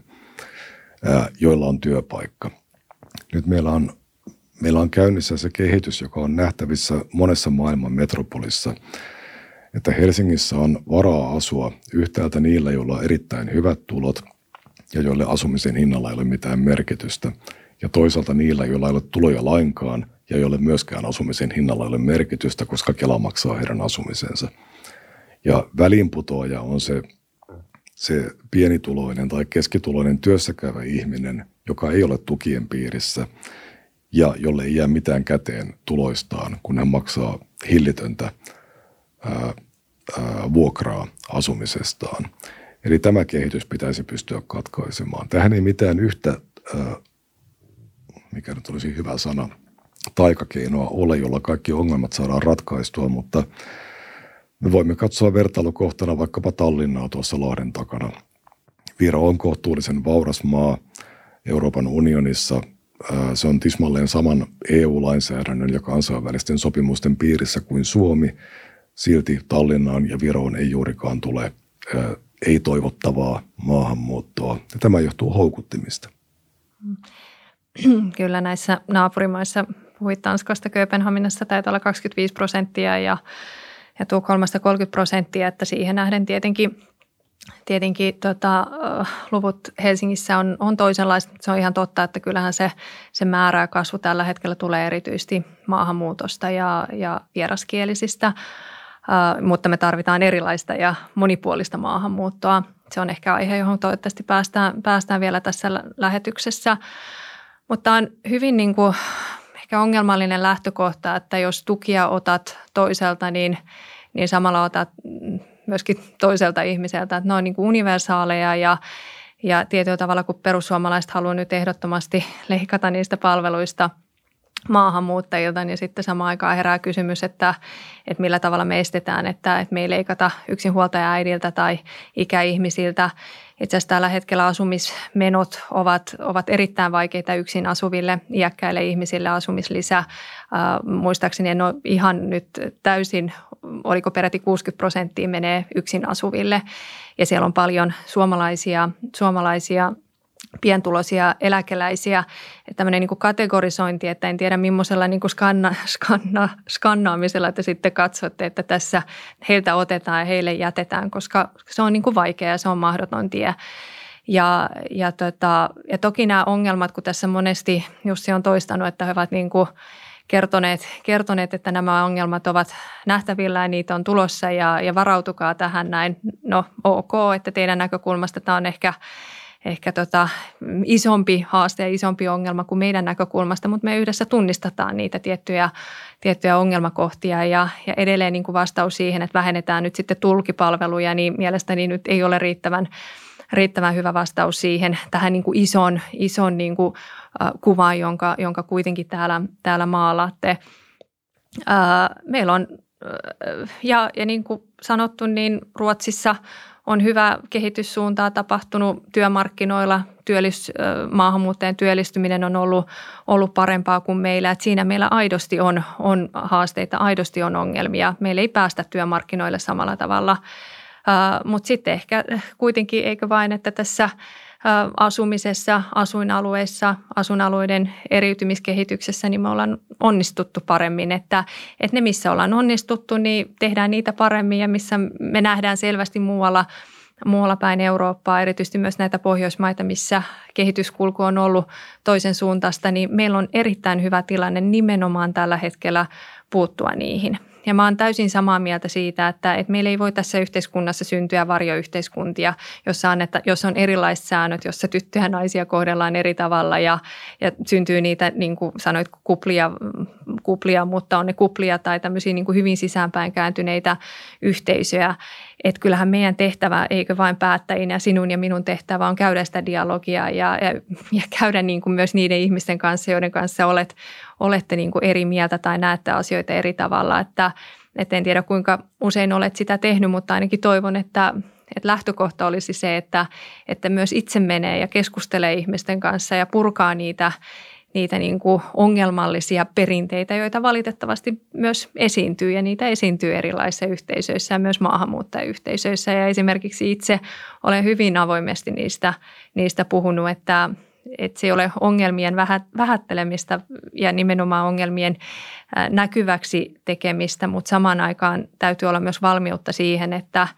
joilla on työpaikka. Nyt meillä on, meillä on käynnissä se kehitys, joka on nähtävissä monessa maailman metropolissa, että Helsingissä on varaa asua yhtäältä niillä, joilla on erittäin hyvät tulot ja joille asumisen hinnalla ei ole mitään merkitystä, ja toisaalta niillä, joilla ei ole tuloja lainkaan ja joille myöskään asumisen hinnalla ei ole merkitystä, koska Kela maksaa heidän asumisensa. Ja väliinputoaja on se, se pienituloinen tai keskituloinen työssäkäyvä ihminen, joka ei ole tukien piirissä ja jolle ei jää mitään käteen tuloistaan, kun hän maksaa hillitöntä ää, ää, vuokraa asumisestaan. Eli tämä kehitys pitäisi pystyä katkaisemaan. Tähän ei mitään yhtä, mikä nyt olisi hyvä sana, taikakeinoa ole, jolla kaikki ongelmat saadaan ratkaistua, mutta me voimme katsoa vertailukohtana vaikkapa Tallinnaa tuossa Lahden takana. Viro on kohtuullisen vauras maa – Euroopan unionissa. Se on tismalleen saman EU-lainsäädännön ja kansainvälisten sopimusten piirissä kuin Suomi. Silti Tallinnaan ja Viroon ei juurikaan tule ei-toivottavaa maahanmuuttoa. Ja tämä johtuu houkuttimista. Kyllä näissä naapurimaissa, puhuit Tanskasta, Kööpenhaminassa taitaa olla 25 prosenttia ja, ja Tukholmasta 30 prosenttia, että siihen nähden tietenkin Tietenkin tota, luvut Helsingissä on, on toisenlaiset. Se on ihan totta, että kyllähän se, se määrä ja kasvu tällä hetkellä tulee erityisesti maahanmuutosta ja, ja vieraskielisistä, mutta me tarvitaan erilaista ja monipuolista maahanmuuttoa. Se on ehkä aihe, johon toivottavasti päästään, päästään vielä tässä lähetyksessä. Mutta on hyvin niin kuin, ehkä ongelmallinen lähtökohta, että jos tukia otat toiselta, niin, niin samalla otat myöskin toiselta ihmiseltä, että ne on niin kuin universaaleja ja, ja tietyllä tavalla, kun perussuomalaiset haluaa nyt ehdottomasti leikata niistä palveluista maahanmuuttajilta, niin sitten samaan aikaan herää kysymys, että, että millä tavalla me estetään, että, että me ei leikata yksinhuoltaja äidiltä tai ikäihmisiltä. Itse asiassa tällä hetkellä asumismenot ovat, ovat erittäin vaikeita yksin asuville iäkkäille ihmisille asumislisä. Äh, muistaakseni en ole ihan nyt täysin oliko peräti 60 prosenttia menee yksin asuville. Ja siellä on paljon suomalaisia, suomalaisia pientuloisia eläkeläisiä. Että tämmöinen niin kuin kategorisointi, että en tiedä millaisella niin kuin skanna, skanna, skannaamisella että sitten katsotte, että tässä heiltä otetaan ja heille jätetään, koska se on niin kuin vaikea ja se on mahdoton tie. Ja, ja, tota, ja toki nämä ongelmat, kun tässä monesti Jussi on toistanut, että he ovat niin kuin – kertoneet, kertoneet, että nämä ongelmat ovat nähtävillä ja niitä on tulossa ja, ja varautukaa tähän näin. No ok, että teidän näkökulmasta tämä on ehkä, ehkä tota, isompi haaste ja isompi ongelma kuin meidän näkökulmasta, mutta me yhdessä tunnistetaan niitä tiettyjä, tiettyjä ongelmakohtia ja, ja edelleen niin kuin vastaus siihen, että vähennetään nyt sitten tulkipalveluja, niin mielestäni nyt ei ole riittävän riittävän hyvä vastaus siihen tähän niin kuin ison, ison niin kuin, äh, kuvaan, jonka, jonka kuitenkin täällä, täällä maalaatte. Äh, meillä on, äh, ja, ja niin kuin sanottu, niin Ruotsissa on hyvä kehityssuuntaa tapahtunut työmarkkinoilla. Työllis, maahanmuuttajien työllistyminen on ollut, ollut parempaa kuin meillä. Et siinä meillä aidosti on, on haasteita, aidosti on ongelmia. Meillä ei päästä työmarkkinoille samalla tavalla – mutta sitten ehkä kuitenkin, eikö vain, että tässä asumisessa, asuinalueissa, asuinalueiden eriytymiskehityksessä, niin me ollaan onnistuttu paremmin. Että, että ne, missä ollaan onnistuttu, niin tehdään niitä paremmin ja missä me nähdään selvästi muualla muualla päin Eurooppaa, erityisesti myös näitä Pohjoismaita, missä kehityskulku on ollut toisen suuntaista, niin meillä on erittäin hyvä tilanne nimenomaan tällä hetkellä puuttua niihin – ja mä oon täysin samaa mieltä siitä, että, että meillä ei voi tässä yhteiskunnassa syntyä varjoyhteiskuntia, jossa, annetta, jossa on erilaiset säännöt, jossa tyttöjä ja naisia kohdellaan eri tavalla ja, ja syntyy niitä, niin kuin sanoit, kuplia, kuplia, mutta on ne kuplia tai tämmöisiä niin kuin hyvin sisäänpäin kääntyneitä yhteisöjä. Että kyllähän meidän tehtävä, eikö vain päättäjinä, sinun ja minun tehtävä on käydä sitä dialogia ja, ja, ja käydä niin kuin myös niiden ihmisten kanssa, joiden kanssa olet, olette niin kuin eri mieltä tai näette asioita eri tavalla. Että, että en tiedä kuinka usein olet sitä tehnyt, mutta ainakin toivon, että, että lähtökohta olisi se, että, että myös itse menee ja keskustelee ihmisten kanssa ja purkaa niitä, niitä niin kuin ongelmallisia perinteitä, joita valitettavasti myös esiintyy ja niitä esiintyy erilaisissa yhteisöissä ja myös maahanmuuttajayhteisöissä. Ja esimerkiksi itse olen hyvin avoimesti niistä, niistä puhunut, että, että se ei ole ongelmien vähättelemistä ja nimenomaan ongelmien näkyväksi tekemistä, mutta samaan aikaan täytyy olla myös valmiutta siihen, että,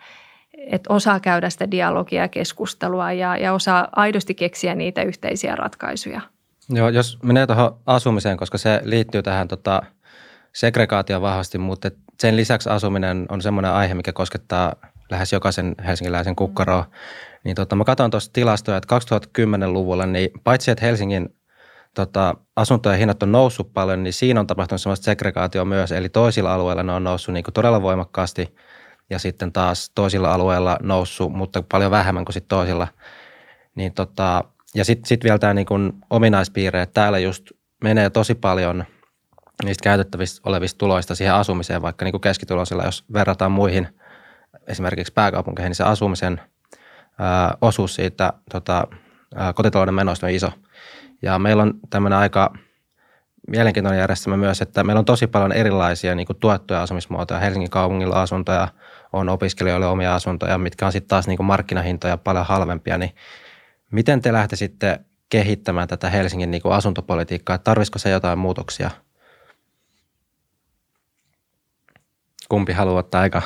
että osaa käydä sitä dialogia ja keskustelua ja, ja osaa aidosti keksiä niitä yhteisiä ratkaisuja. Joo, jos menee tuohon asumiseen, koska se liittyy tähän tota, segregaatioon vahvasti, mutta sen lisäksi asuminen on semmoinen aihe, mikä koskettaa lähes jokaisen helsinkiläisen kukkaroa. Mm. Niin tota, mä katson tuossa tilastoja, että 2010-luvulla, niin paitsi että Helsingin tota, asuntojen hinnat on noussut paljon, niin siinä on tapahtunut semmoista segregaatio myös. Eli toisilla alueilla ne on noussut niin kuin todella voimakkaasti ja sitten taas toisilla alueilla noussut, mutta paljon vähemmän kuin sitten toisilla. Niin tota, ja sitten sit vielä tämä niin ominaispiirre, että täällä just menee tosi paljon niistä käytettävistä olevista tuloista siihen asumiseen, vaikka niin keskituloisilla, jos verrataan muihin esimerkiksi pääkaupunkeihin, niin se asumisen ää, osuus siitä tota, ää, kotitalouden menoista on iso. Ja meillä on tämmöinen aika mielenkiintoinen järjestelmä myös, että meillä on tosi paljon erilaisia niin kuin tuettuja asumismuotoja. Helsingin kaupungilla asuntoja, on opiskelijoille omia asuntoja, mitkä on sitten taas niin kuin markkinahintoja paljon halvempia, niin Miten te lähtisitte kehittämään tätä Helsingin niin kuin asuntopolitiikkaa? Tarvisiko se jotain muutoksia? Kumpi haluaa ottaa aika?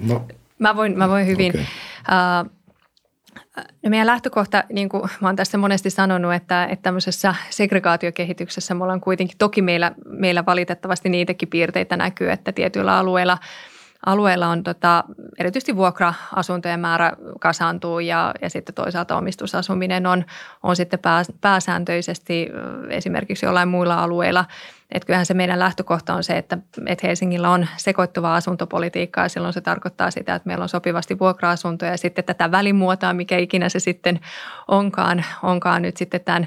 No. Mä, voin, mä voin hyvin. Okay. Uh, No meidän lähtökohta, niin kuin mä oon tässä monesti sanonut, että, että tämmöisessä segregaatiokehityksessä me ollaan kuitenkin, toki meillä, meillä valitettavasti niitäkin piirteitä näkyy, että tietyillä alueilla – alueella on tota, erityisesti vuokra-asuntojen määrä kasaantuu ja, ja sitten toisaalta omistusasuminen on, on sitten pää, pääsääntöisesti esimerkiksi jollain muilla alueilla – että kyllähän se meidän lähtökohta on se, että, että Helsingillä on sekoittuvaa asuntopolitiikkaa ja silloin se tarkoittaa sitä, että meillä on sopivasti vuokra-asuntoja ja sitten tätä välimuotoa, mikä ikinä se sitten onkaan, onkaan nyt sitten tämän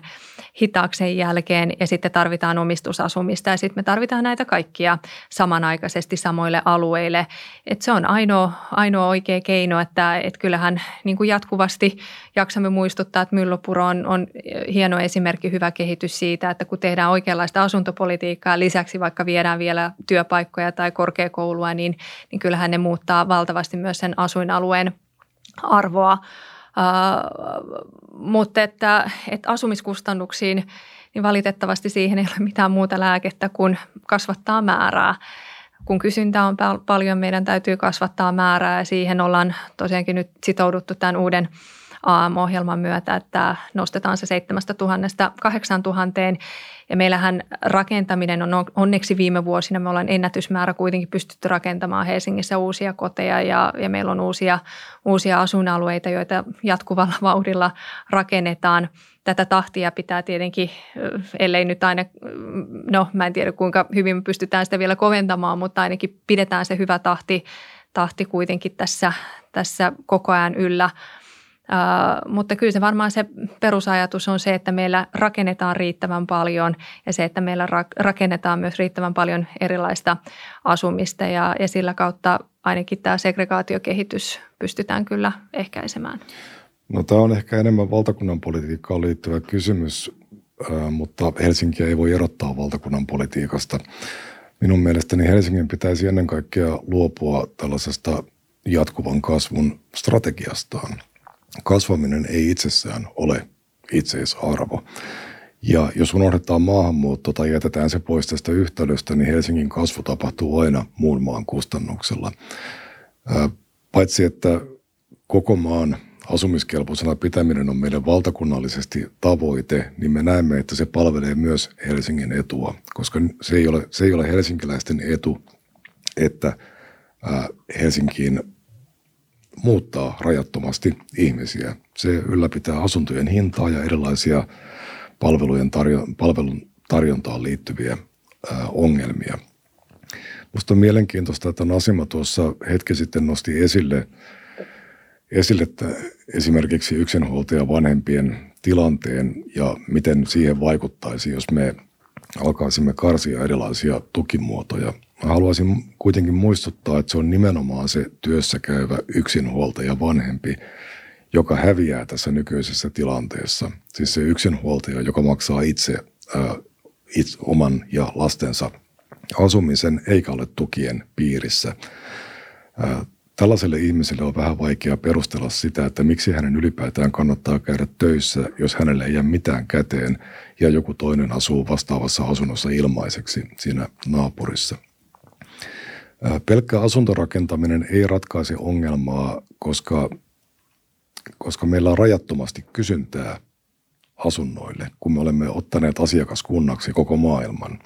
hitaaksen jälkeen ja sitten tarvitaan omistusasumista ja sitten me tarvitaan näitä kaikkia samanaikaisesti samoille alueille. Että se on ainoa, ainoa oikea keino, että, että kyllähän niin kuin jatkuvasti jaksamme muistuttaa, että Myllopuro on, on hieno esimerkki, hyvä kehitys siitä, että kun tehdään oikeanlaista asuntopolitiikkaa, politiikkaa, lisäksi vaikka viedään vielä työpaikkoja tai korkeakoulua, niin, niin kyllähän ne muuttaa valtavasti myös sen asuinalueen arvoa. Uh, mutta että, että asumiskustannuksiin, niin valitettavasti siihen ei ole mitään muuta lääkettä kuin kasvattaa määrää. Kun kysyntää on paljon, meidän täytyy kasvattaa määrää ja siihen ollaan tosiaankin nyt sitouduttu tämän uuden – AM-ohjelman myötä, että nostetaan se 7000 8000 ja meillähän rakentaminen on onneksi viime vuosina, me ollaan ennätysmäärä kuitenkin pystytty rakentamaan Helsingissä uusia koteja ja, ja meillä on uusia, uusia asuinalueita, joita jatkuvalla vauhdilla rakennetaan. Tätä tahtia pitää tietenkin, ellei nyt aina, no mä en tiedä kuinka hyvin me pystytään sitä vielä koventamaan, mutta ainakin pidetään se hyvä tahti, tahti kuitenkin tässä, tässä koko ajan yllä – Uh, mutta kyllä se varmaan se perusajatus on se, että meillä rakennetaan riittävän paljon ja se, että meillä ra- rakennetaan myös riittävän paljon erilaista asumista ja, ja sillä kautta ainakin tämä segregaatiokehitys pystytään kyllä ehkäisemään. No tämä on ehkä enemmän valtakunnan politiikkaan liittyvä kysymys, uh, mutta Helsinkiä ei voi erottaa valtakunnan politiikasta. Minun mielestäni Helsingin pitäisi ennen kaikkea luopua tällaisesta jatkuvan kasvun strategiastaan – kasvaminen ei itsessään ole itseisarvo. Ja jos unohdetaan maahanmuutto tai jätetään se pois tästä yhtälöstä, niin Helsingin kasvu tapahtuu aina muun maan kustannuksella. Paitsi että koko maan asumiskelpoisena pitäminen on meille valtakunnallisesti tavoite, niin me näemme, että se palvelee myös Helsingin etua, koska se ei ole, se ei ole helsinkiläisten etu, että Helsinkiin muuttaa rajattomasti ihmisiä. Se ylläpitää asuntojen hintaa ja erilaisia palvelujen tarjo- palvelun tarjontaan liittyviä ää, ongelmia. Minusta on mielenkiintoista, että Nasima tuossa hetki sitten nosti esille, esille että esimerkiksi yksinhuoltaja vanhempien tilanteen ja miten siihen vaikuttaisi, jos me alkaisimme karsia erilaisia tukimuotoja. Mä haluaisin kuitenkin muistuttaa, että se on nimenomaan se työssä käyvä yksinhuoltaja vanhempi, joka häviää tässä nykyisessä tilanteessa. Siis se yksinhuoltaja, joka maksaa itse, ää, itse oman ja lastensa asumisen eikä ole tukien piirissä. Ää, tällaiselle ihmiselle on vähän vaikea perustella sitä, että miksi hänen ylipäätään kannattaa käydä töissä, jos hänelle ei jää mitään käteen ja joku toinen asuu vastaavassa asunnossa ilmaiseksi siinä naapurissa. Pelkkä asuntorakentaminen ei ratkaise ongelmaa, koska koska meillä on rajattomasti kysyntää asunnoille, kun me olemme ottaneet asiakaskunnaksi koko maailman.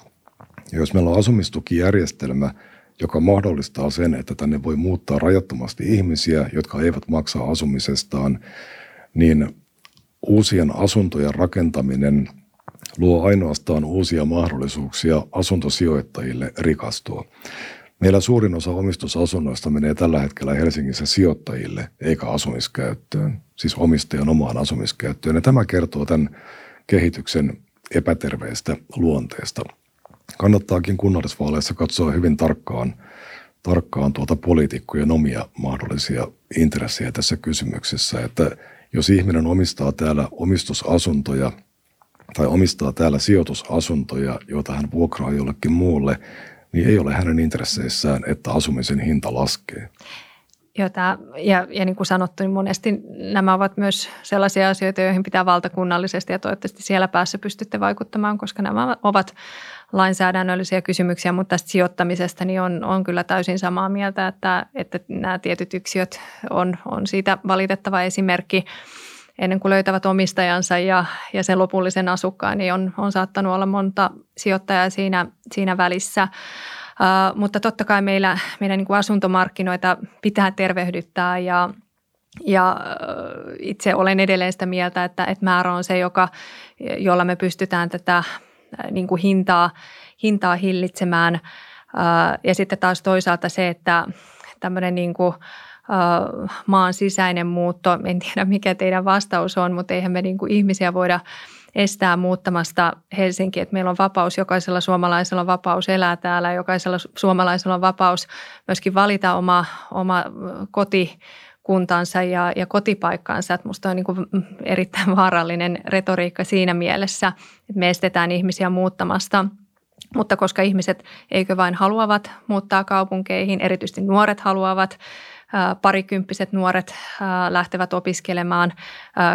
Ja jos meillä on asumistukijärjestelmä, joka mahdollistaa sen, että tänne voi muuttaa rajattomasti ihmisiä, jotka eivät maksa asumisestaan, niin uusien asuntojen rakentaminen luo ainoastaan uusia mahdollisuuksia asuntosijoittajille rikastua. Meillä suurin osa omistusasunnoista menee tällä hetkellä Helsingissä sijoittajille eikä asumiskäyttöön, siis omistajan omaan asumiskäyttöön. Ja tämä kertoo tämän kehityksen epäterveestä luonteesta. Kannattaakin kunnallisvaaleissa katsoa hyvin tarkkaan, tarkkaan tuota poliitikkojen omia mahdollisia intressejä tässä kysymyksessä, että jos ihminen omistaa täällä omistusasuntoja tai omistaa täällä sijoitusasuntoja, joita hän vuokraa jollekin muulle, niin ei ole hänen intresseissään, että asumisen hinta laskee. Jota, ja, ja niin kuin sanottu, niin monesti nämä ovat myös sellaisia asioita, joihin pitää valtakunnallisesti ja toivottavasti siellä päässä pystytte vaikuttamaan, koska nämä ovat lainsäädännöllisiä kysymyksiä, mutta tästä sijoittamisesta niin on, on kyllä täysin samaa mieltä, että, että nämä tietyt yksiöt on, on siitä valitettava esimerkki ennen kuin löytävät omistajansa ja, ja sen lopullisen asukkaan, niin on, on saattanut olla monta sijoittajaa siinä, siinä välissä. Uh, mutta totta kai meillä, meidän niin kuin asuntomarkkinoita pitää tervehdyttää ja, ja itse olen edelleen sitä mieltä, että, että määrä on se, joka, jolla me pystytään tätä niin kuin hintaa, hintaa hillitsemään. Ja sitten taas toisaalta se, että tämmöinen niin kuin – maan sisäinen muutto. En tiedä, mikä teidän vastaus on, mutta eihän me niin kuin ihmisiä voida estää muuttamasta Helsinki, että meillä on vapaus, jokaisella suomalaisella on vapaus elää täällä, jokaisella suomalaisella on vapaus myöskin valita oma, oma koti, kuntansa ja, ja kotipaikkaansa. Että musta on niin kuin erittäin vaarallinen retoriikka siinä mielessä, että me estetään ihmisiä muuttamasta. Mutta koska ihmiset eikö vain haluavat muuttaa kaupunkeihin, erityisesti nuoret haluavat, parikymppiset nuoret lähtevät opiskelemaan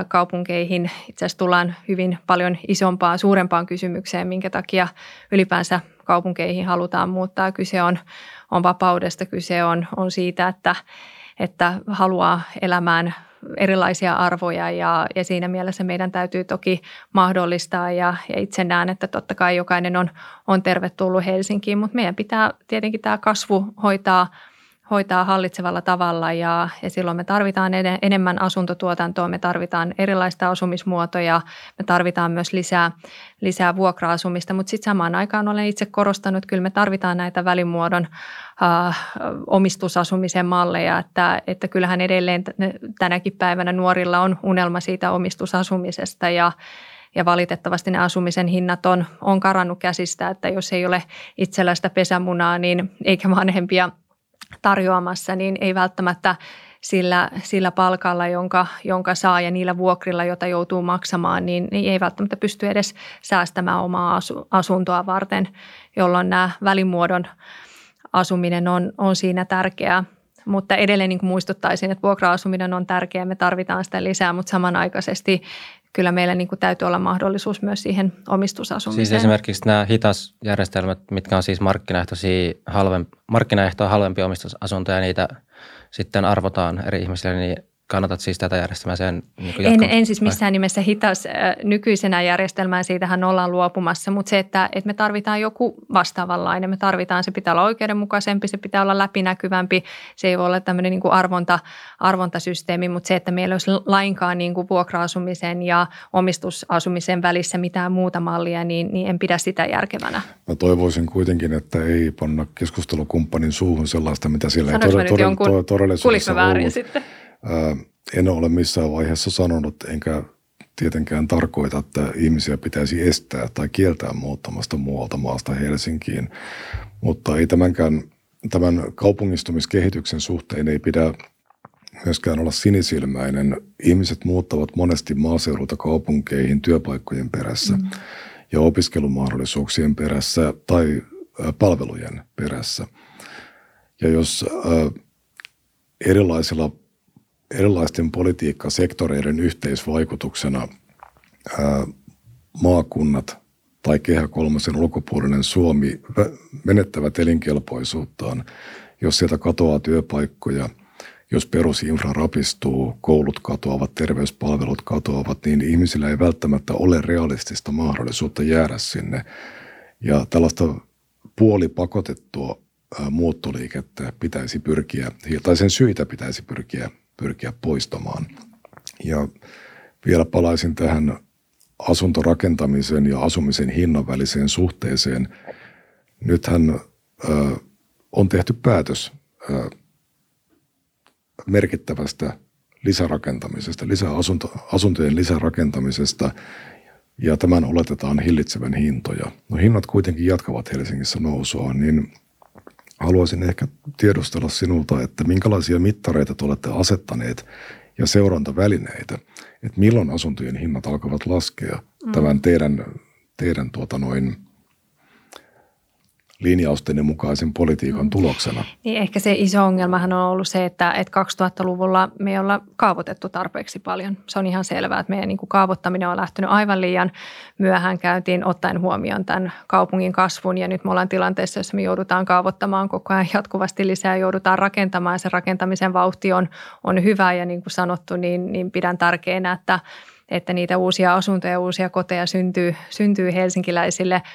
kaupunkeihin. Itse asiassa tullaan hyvin paljon isompaan, suurempaan kysymykseen, minkä takia ylipäänsä kaupunkeihin halutaan muuttaa. Kyse on, on vapaudesta, kyse on, on siitä, että, että haluaa elämään erilaisia arvoja ja, ja siinä mielessä meidän täytyy toki mahdollistaa ja, ja itse näen, että totta kai jokainen on, on tervetullut Helsinkiin, mutta meidän pitää tietenkin tämä kasvu hoitaa – hoitaa hallitsevalla tavalla ja, ja silloin me tarvitaan ed- enemmän asuntotuotantoa, me tarvitaan erilaista asumismuotoja, me tarvitaan myös lisää, lisää vuokra-asumista, mutta sitten samaan aikaan olen itse korostanut, että kyllä me tarvitaan näitä välimuodon äh, omistusasumisen malleja, että, että kyllähän edelleen tänäkin päivänä nuorilla on unelma siitä omistusasumisesta ja ja valitettavasti ne asumisen hinnat on, on karannut käsistä, että jos ei ole itselläistä pesämunaa, niin eikä vanhempia tarjoamassa, niin ei välttämättä sillä, sillä palkalla, jonka, jonka saa ja niillä vuokrilla, joita joutuu maksamaan, niin, niin ei välttämättä pysty edes säästämään omaa asu, asuntoa varten, jolloin nämä välimuodon asuminen on, on siinä tärkeää. Mutta edelleen niin kuin muistuttaisin, että vuokra-asuminen on tärkeää, me tarvitaan sitä lisää, mutta samanaikaisesti kyllä meillä niin kuin täytyy olla mahdollisuus myös siihen omistusasumiseen. Siis esimerkiksi nämä hitasjärjestelmät, mitkä on siis markkinaehtoisia, halvempi, markkinaehtoa halvempia omistusasuntoja, niitä sitten arvotaan eri ihmisille, niin kannatat siis tätä järjestelmää? Sen niin en, en siis missään nimessä hitas nykyisenä järjestelmään, siitähän ollaan luopumassa, mutta se, että, että me tarvitaan joku vastaavanlainen, me tarvitaan, se pitää olla oikeudenmukaisempi, se pitää olla läpinäkyvämpi, se ei voi olla tämmöinen niin kuin arvonta, arvontasysteemi, mutta se, että meillä olisi lainkaan niin kuin vuokra-asumisen ja omistusasumisen välissä mitään muuta mallia, niin, niin en pidä sitä järkevänä. Mä toivoisin kuitenkin, että ei panna keskustelukumppanin suuhun sellaista, mitä siellä Sanoinko ei todella, todella, todellisuudessa väärin sitten? En ole missään vaiheessa sanonut, enkä tietenkään tarkoita, että ihmisiä pitäisi estää tai kieltää muuttamasta muualta maasta Helsinkiin. Mutta ei tämänkään, tämän kaupungistumiskehityksen suhteen ei pidä myöskään olla sinisilmäinen. Ihmiset muuttavat monesti maaseudulta kaupunkeihin työpaikkojen perässä mm. ja opiskelumahdollisuuksien perässä tai palvelujen perässä. Ja jos erilaisilla erilaisten politiikkasektoreiden yhteisvaikutuksena ää, maakunnat tai Kehä kolmosen ulkopuolinen Suomi menettävät elinkelpoisuuttaan, jos sieltä katoaa työpaikkoja, jos perusinfra rapistuu, koulut katoavat, terveyspalvelut katoavat, niin ihmisillä ei välttämättä ole realistista mahdollisuutta jäädä sinne. Ja tällaista puolipakotettua muuttoliikettä pitäisi pyrkiä, tai sen syitä pitäisi pyrkiä pyrkiä poistamaan. Ja vielä palaisin tähän asuntorakentamisen ja asumisen hinnan väliseen suhteeseen. Nythän ö, on tehty päätös ö, merkittävästä lisärakentamisesta, lisäasunto, asuntojen lisärakentamisesta, ja tämän oletetaan hillitsevän hintoja. No hinnat kuitenkin jatkavat Helsingissä nousua, niin haluaisin ehkä tiedustella sinulta, että minkälaisia mittareita te olette asettaneet ja seurantavälineitä, että milloin asuntojen hinnat alkavat laskea mm. tämän teidän, teidän tuota noin – linjaustenne mukaisen politiikan mm. tuloksena. Niin ehkä se iso ongelmahan on ollut se, että, että 2000-luvulla me ei olla kaavoitettu tarpeeksi paljon. Se on ihan selvää, että meidän niin kuin kaavoittaminen on lähtenyt aivan liian myöhään käyntiin ottaen huomioon tämän kaupungin kasvun. Ja nyt me ollaan tilanteessa, jossa me joudutaan kaavoittamaan koko ajan jatkuvasti lisää, joudutaan rakentamaan ja se rakentamisen vauhti on, on hyvä ja niin kuin sanottu, niin, niin pidän tärkeänä, että, että niitä uusia asuntoja ja uusia koteja syntyy, syntyy helsinkiläisille –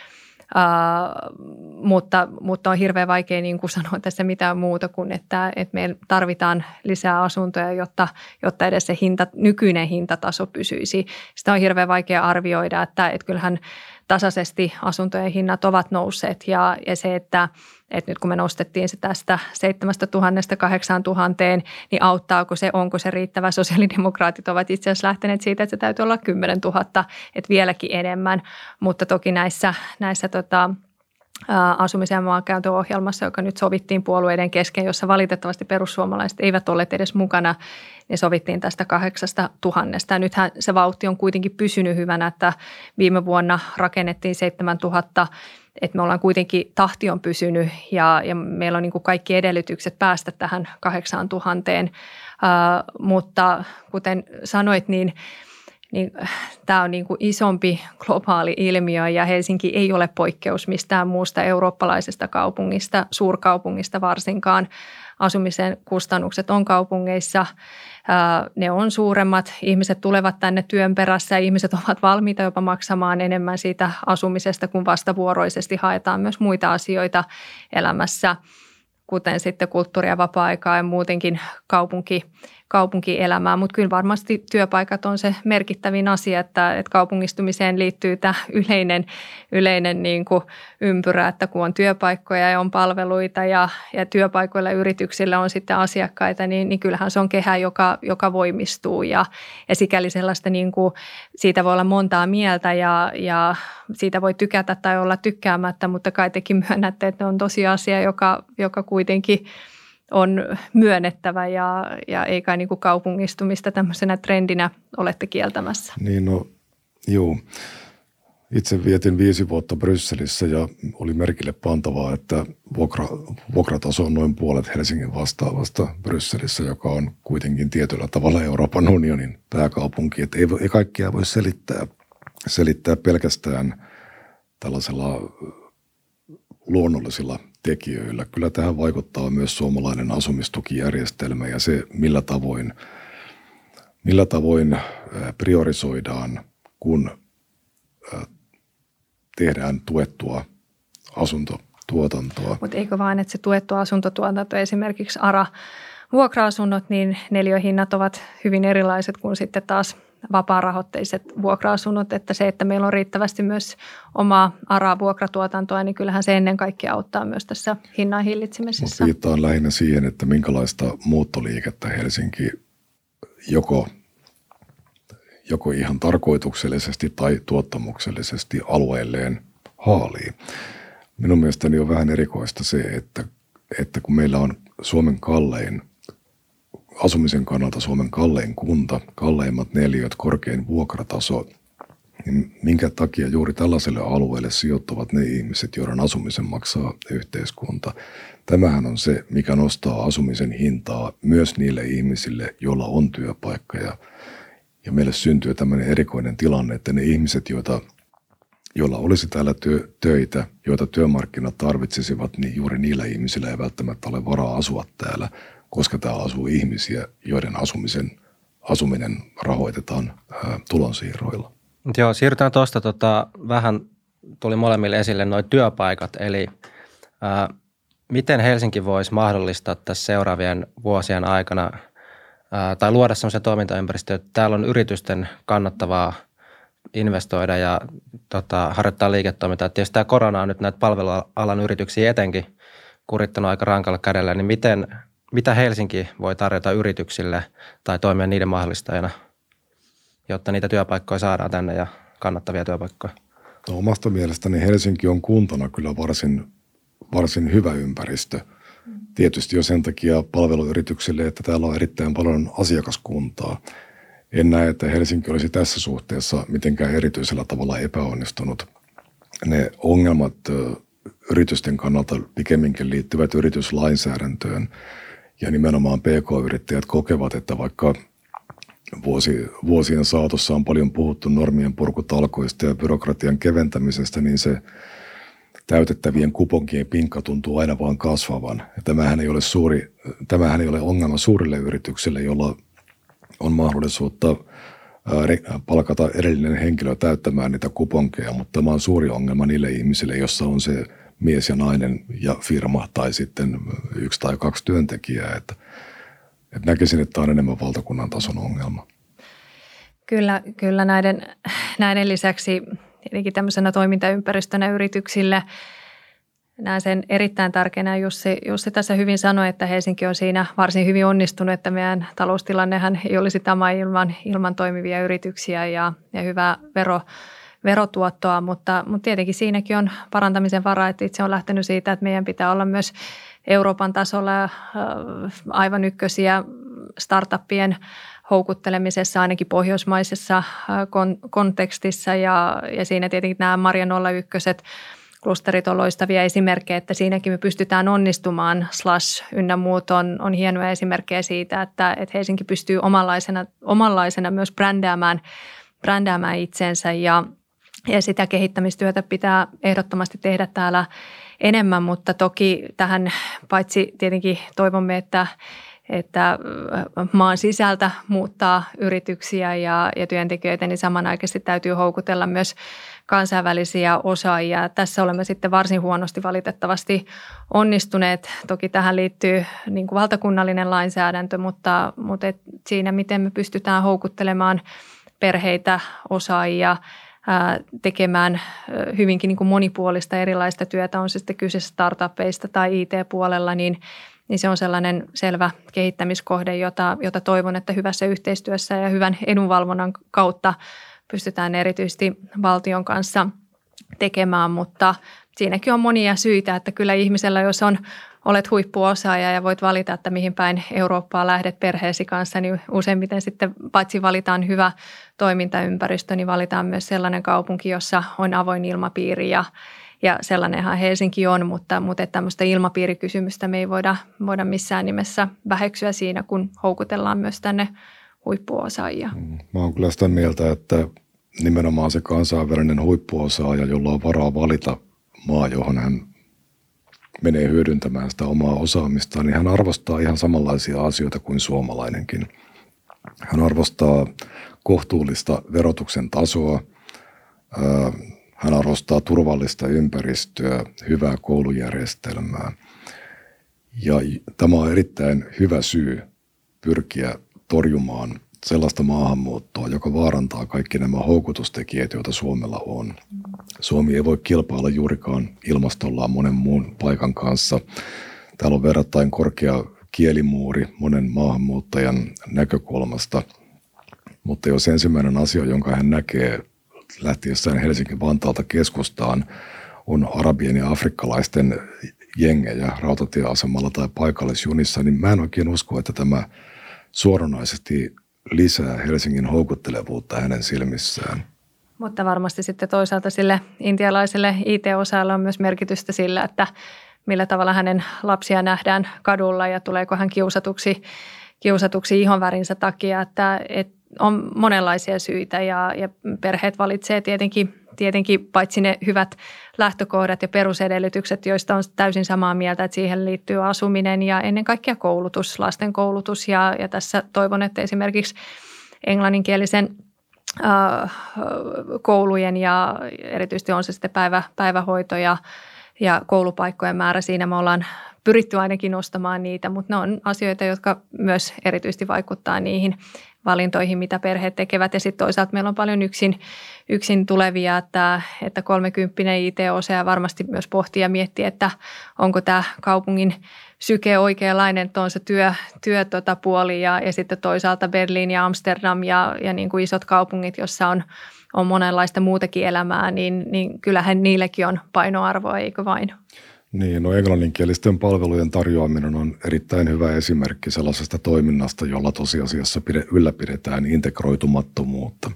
Uh, mutta, mutta on hirveän vaikea niin kuin sanoa tässä mitään muuta kuin, että, että me tarvitaan lisää asuntoja, jotta, jotta edes se hinta, nykyinen hintataso pysyisi. Sitä on hirveän vaikea arvioida, että, että kyllähän tasaisesti asuntojen hinnat ovat nousseet ja, ja se, että, että nyt kun me nostettiin se tästä 7000 8000, niin auttaako se, onko se riittävä? Sosiaalidemokraatit ovat itse asiassa lähteneet siitä, että se täytyy olla 10 000, että vieläkin enemmän, mutta toki näissä, näissä tota, asumisen maankäyttöohjelmassa, joka nyt sovittiin puolueiden kesken, jossa valitettavasti perussuomalaiset eivät olleet edes mukana, niin sovittiin tästä kahdeksasta tuhannesta. Nythän se vauhti on kuitenkin pysynyt hyvänä, että viime vuonna rakennettiin 7000 että me ollaan kuitenkin, tahti on pysynyt ja, ja meillä on niin kuin kaikki edellytykset päästä tähän 8000, uh, mutta kuten sanoit, niin – niin tämä on niin kuin isompi globaali ilmiö ja Helsinki ei ole poikkeus mistään muusta eurooppalaisesta kaupungista, suurkaupungista varsinkaan. Asumisen kustannukset on kaupungeissa, ne on suuremmat, ihmiset tulevat tänne työn perässä ja ihmiset ovat valmiita jopa maksamaan enemmän siitä asumisesta, kun vastavuoroisesti haetaan myös muita asioita elämässä, kuten sitten kulttuuri- ja vapaa-aikaa ja muutenkin kaupunki, kaupunkielämää, mutta kyllä varmasti työpaikat on se merkittävin asia, että, että kaupungistumiseen liittyy tämä yleinen, yleinen niin kuin ympyrä, että kun on työpaikkoja ja on palveluita ja, ja työpaikoilla yrityksillä on sitten asiakkaita, niin, niin kyllähän se on kehä, joka, joka voimistuu. Ja, ja sikäli sellaista niin kuin, siitä voi olla montaa mieltä ja, ja siitä voi tykätä tai olla tykkäämättä, mutta kai tekin myönnätte, että on tosiasia, joka, joka kuitenkin – on myönnettävä ja, ja ei kai niin kuin kaupungistumista tämmöisenä trendinä olette kieltämässä. Niin no, joo. Itse vietin viisi vuotta Brysselissä ja oli merkille pantavaa, että vuokra, vuokrataso on noin puolet Helsingin vastaavasta Brysselissä, joka on kuitenkin tietyllä tavalla Euroopan unionin pääkaupunki. Että ei, ei kaikkia voi selittää, selittää pelkästään tällaisella luonnollisilla tekijöillä. Kyllä tähän vaikuttaa myös suomalainen asumistukijärjestelmä ja se, millä tavoin millä tavoin priorisoidaan, kun tehdään tuettua asuntotuotantoa. Mutta eikö vain, että se tuettu asuntotuotanto, esimerkiksi ARA, vuokra-asunnot, niin neliöhinnat ovat hyvin erilaiset kuin sitten taas vapaarahoitteiset vuokra-asunnot, että se, että meillä on riittävästi myös omaa ARA-vuokratuotantoa, niin kyllähän se ennen kaikkea auttaa myös tässä hinnan hillitsemisessä. viittaan lähinnä siihen, että minkälaista muuttoliikettä Helsinki joko, joko ihan tarkoituksellisesti tai tuottamuksellisesti alueelleen haalii. Minun mielestäni on vähän erikoista se, että, että kun meillä on Suomen kallein asumisen kannalta Suomen kallein kunta, kalleimmat neliöt, korkein vuokrataso, niin minkä takia juuri tällaiselle alueelle sijoittuvat ne ihmiset, joiden asumisen maksaa yhteiskunta. Tämähän on se, mikä nostaa asumisen hintaa myös niille ihmisille, joilla on työpaikka. Ja, ja meille syntyy tämmöinen erikoinen tilanne, että ne ihmiset, joita, joilla olisi täällä työ, töitä, joita työmarkkinat tarvitsisivat, niin juuri niillä ihmisillä ei välttämättä ole varaa asua täällä – koska täällä asuu ihmisiä, joiden asumisen, asuminen rahoitetaan ää, tulonsiirroilla. Joo, siirrytään tuosta tota, vähän, tuli molemmille esille noin työpaikat, eli ää, miten Helsinki voisi mahdollistaa tässä seuraavien vuosien aikana ää, tai luoda sellaisen toimintaympäristön, että täällä on yritysten kannattavaa investoida ja tota, harjoittaa liiketoimintaa. Tietysti tämä korona on nyt näitä palvelualan yrityksiä etenkin kurittanut aika rankalla kädellä, niin miten mitä Helsinki voi tarjota yrityksille tai toimia niiden mahdollistajana, jotta niitä työpaikkoja saadaan tänne ja kannattavia työpaikkoja? No, omasta mielestäni Helsinki on kuntana kyllä varsin, varsin hyvä ympäristö. Tietysti jo sen takia palveluyrityksille, että täällä on erittäin paljon asiakaskuntaa. En näe, että Helsinki olisi tässä suhteessa mitenkään erityisellä tavalla epäonnistunut. Ne ongelmat yritysten kannalta pikemminkin liittyvät yrityslainsäädäntöön – ja nimenomaan PK-yrittäjät kokevat, että vaikka vuosi, vuosien saatossa on paljon puhuttu normien purkutalkoista ja byrokratian keventämisestä, niin se täytettävien kuponkien pinkka tuntuu aina vaan kasvavan. Ja tämähän ei ole, suuri, tämähän ei ole ongelma suurille yrityksille, jolla on mahdollisuutta palkata edellinen henkilö täyttämään niitä kuponkeja, mutta tämä on suuri ongelma niille ihmisille, jossa on se mies ja nainen ja firma tai sitten yksi tai kaksi työntekijää. Että, että näkisin, että tämä on enemmän valtakunnan tason ongelma. Kyllä, kyllä näiden, näiden lisäksi tietenkin tämmöisenä toimintaympäristönä yrityksille näen sen erittäin tärkeänä. Jussi, Jussi tässä hyvin sanoi, että Helsinki on siinä varsin hyvin onnistunut, että meidän taloustilannehan ei olisi tämä ilman, ilman toimivia yrityksiä ja, ja hyvää vero, verotuottoa, mutta, mutta tietenkin siinäkin on parantamisen varaa, että itse on lähtenyt siitä, että meidän pitää olla myös Euroopan tasolla aivan ykkösiä startuppien houkuttelemisessa ainakin pohjoismaisessa kontekstissa ja, ja siinä tietenkin nämä Marja 01 klusterit on loistavia esimerkkejä, että siinäkin me pystytään onnistumaan. Slash ynnä muut on, on hienoja esimerkkejä siitä, että, että Helsinki pystyy omanlaisena, omanlaisena myös brändäämään, brändäämään itsensä ja – ja sitä kehittämistyötä pitää ehdottomasti tehdä täällä enemmän, mutta toki tähän paitsi tietenkin toivomme, että että maan sisältä muuttaa yrityksiä ja, ja työntekijöitä, niin samanaikaisesti täytyy houkutella myös kansainvälisiä osaajia. Tässä olemme sitten varsin huonosti valitettavasti onnistuneet. Toki tähän liittyy niin kuin valtakunnallinen lainsäädäntö, mutta, mutta et siinä, miten me pystytään houkuttelemaan perheitä, osaajia – tekemään hyvinkin niin kuin monipuolista erilaista työtä, on se sitten kyse startupeista tai IT-puolella, niin, niin se on sellainen selvä kehittämiskohde, jota, jota toivon, että hyvässä yhteistyössä ja hyvän edunvalvonnan kautta pystytään erityisesti valtion kanssa tekemään, mutta siinäkin on monia syitä, että kyllä ihmisellä, jos on olet huippuosaaja ja voit valita, että mihin päin Eurooppaa lähdet perheesi kanssa, niin useimmiten sitten paitsi valitaan hyvä toimintaympäristö, niin valitaan myös sellainen kaupunki, jossa on avoin ilmapiiri ja, ja sellainenhan Helsinki on, mutta, mutta tämmöistä ilmapiirikysymystä me ei voida, voida missään nimessä väheksyä siinä, kun houkutellaan myös tänne huippuosaajia. Mm, mä oon kyllä sitä mieltä, että nimenomaan se kansainvälinen huippuosaaja, jolla on varaa valita maa, johon hän menee hyödyntämään sitä omaa osaamistaan, niin hän arvostaa ihan samanlaisia asioita kuin suomalainenkin. Hän arvostaa kohtuullista verotuksen tasoa. Hän arvostaa turvallista ympäristöä, hyvää koulujärjestelmää. Ja tämä on erittäin hyvä syy pyrkiä torjumaan sellaista maahanmuuttoa, joka vaarantaa kaikki nämä houkutustekijät, joita Suomella on. Suomi ei voi kilpailla juurikaan ilmastollaan monen muun paikan kanssa. Täällä on verrattain korkea kielimuuri monen maahanmuuttajan näkökulmasta. Mutta jos ensimmäinen asia, jonka hän näkee lähtiessään Helsingin Vantaalta keskustaan, on arabien ja afrikkalaisten jengejä rautatieasemalla tai paikallisjunissa, niin mä en oikein usko, että tämä suoranaisesti lisää Helsingin houkuttelevuutta hänen silmissään. Mutta varmasti sitten toisaalta sille intialaiselle IT-osaajalle on myös merkitystä sillä, että millä tavalla hänen lapsia nähdään kadulla ja tuleeko hän kiusatuksi, kiusatuksi ihonvärinsä takia, että, että on monenlaisia syitä ja, ja perheet valitsee tietenkin, tietenkin paitsi ne hyvät lähtökohdat ja perusedellytykset, joista on täysin samaa mieltä, että siihen liittyy asuminen ja ennen kaikkea koulutus, lasten koulutus ja, ja tässä toivon, että esimerkiksi englanninkielisen äh, koulujen ja erityisesti on se sitten päivä, päivähoito ja, ja koulupaikkojen määrä. Siinä me ollaan pyritty ainakin nostamaan niitä, mutta ne on asioita, jotka myös erityisesti vaikuttaa niihin valintoihin, mitä perheet tekevät. Ja sitten toisaalta meillä on paljon yksin, yksin tulevia, että, että 30 IT-osaaja varmasti myös pohtii ja miettii, että onko tämä kaupungin syke oikeanlainen, että on se työ, työ tota puoli ja, ja sitten toisaalta Berliin ja Amsterdam ja, ja niin kuin isot kaupungit, jossa on, on monenlaista muutakin elämää, niin, niin kyllähän niillekin on painoarvoa, eikö vain? Niin, no englanninkielisten palvelujen tarjoaminen on erittäin hyvä esimerkki sellaisesta toiminnasta, jolla tosiasiassa pide, ylläpidetään integroitumattomuutta.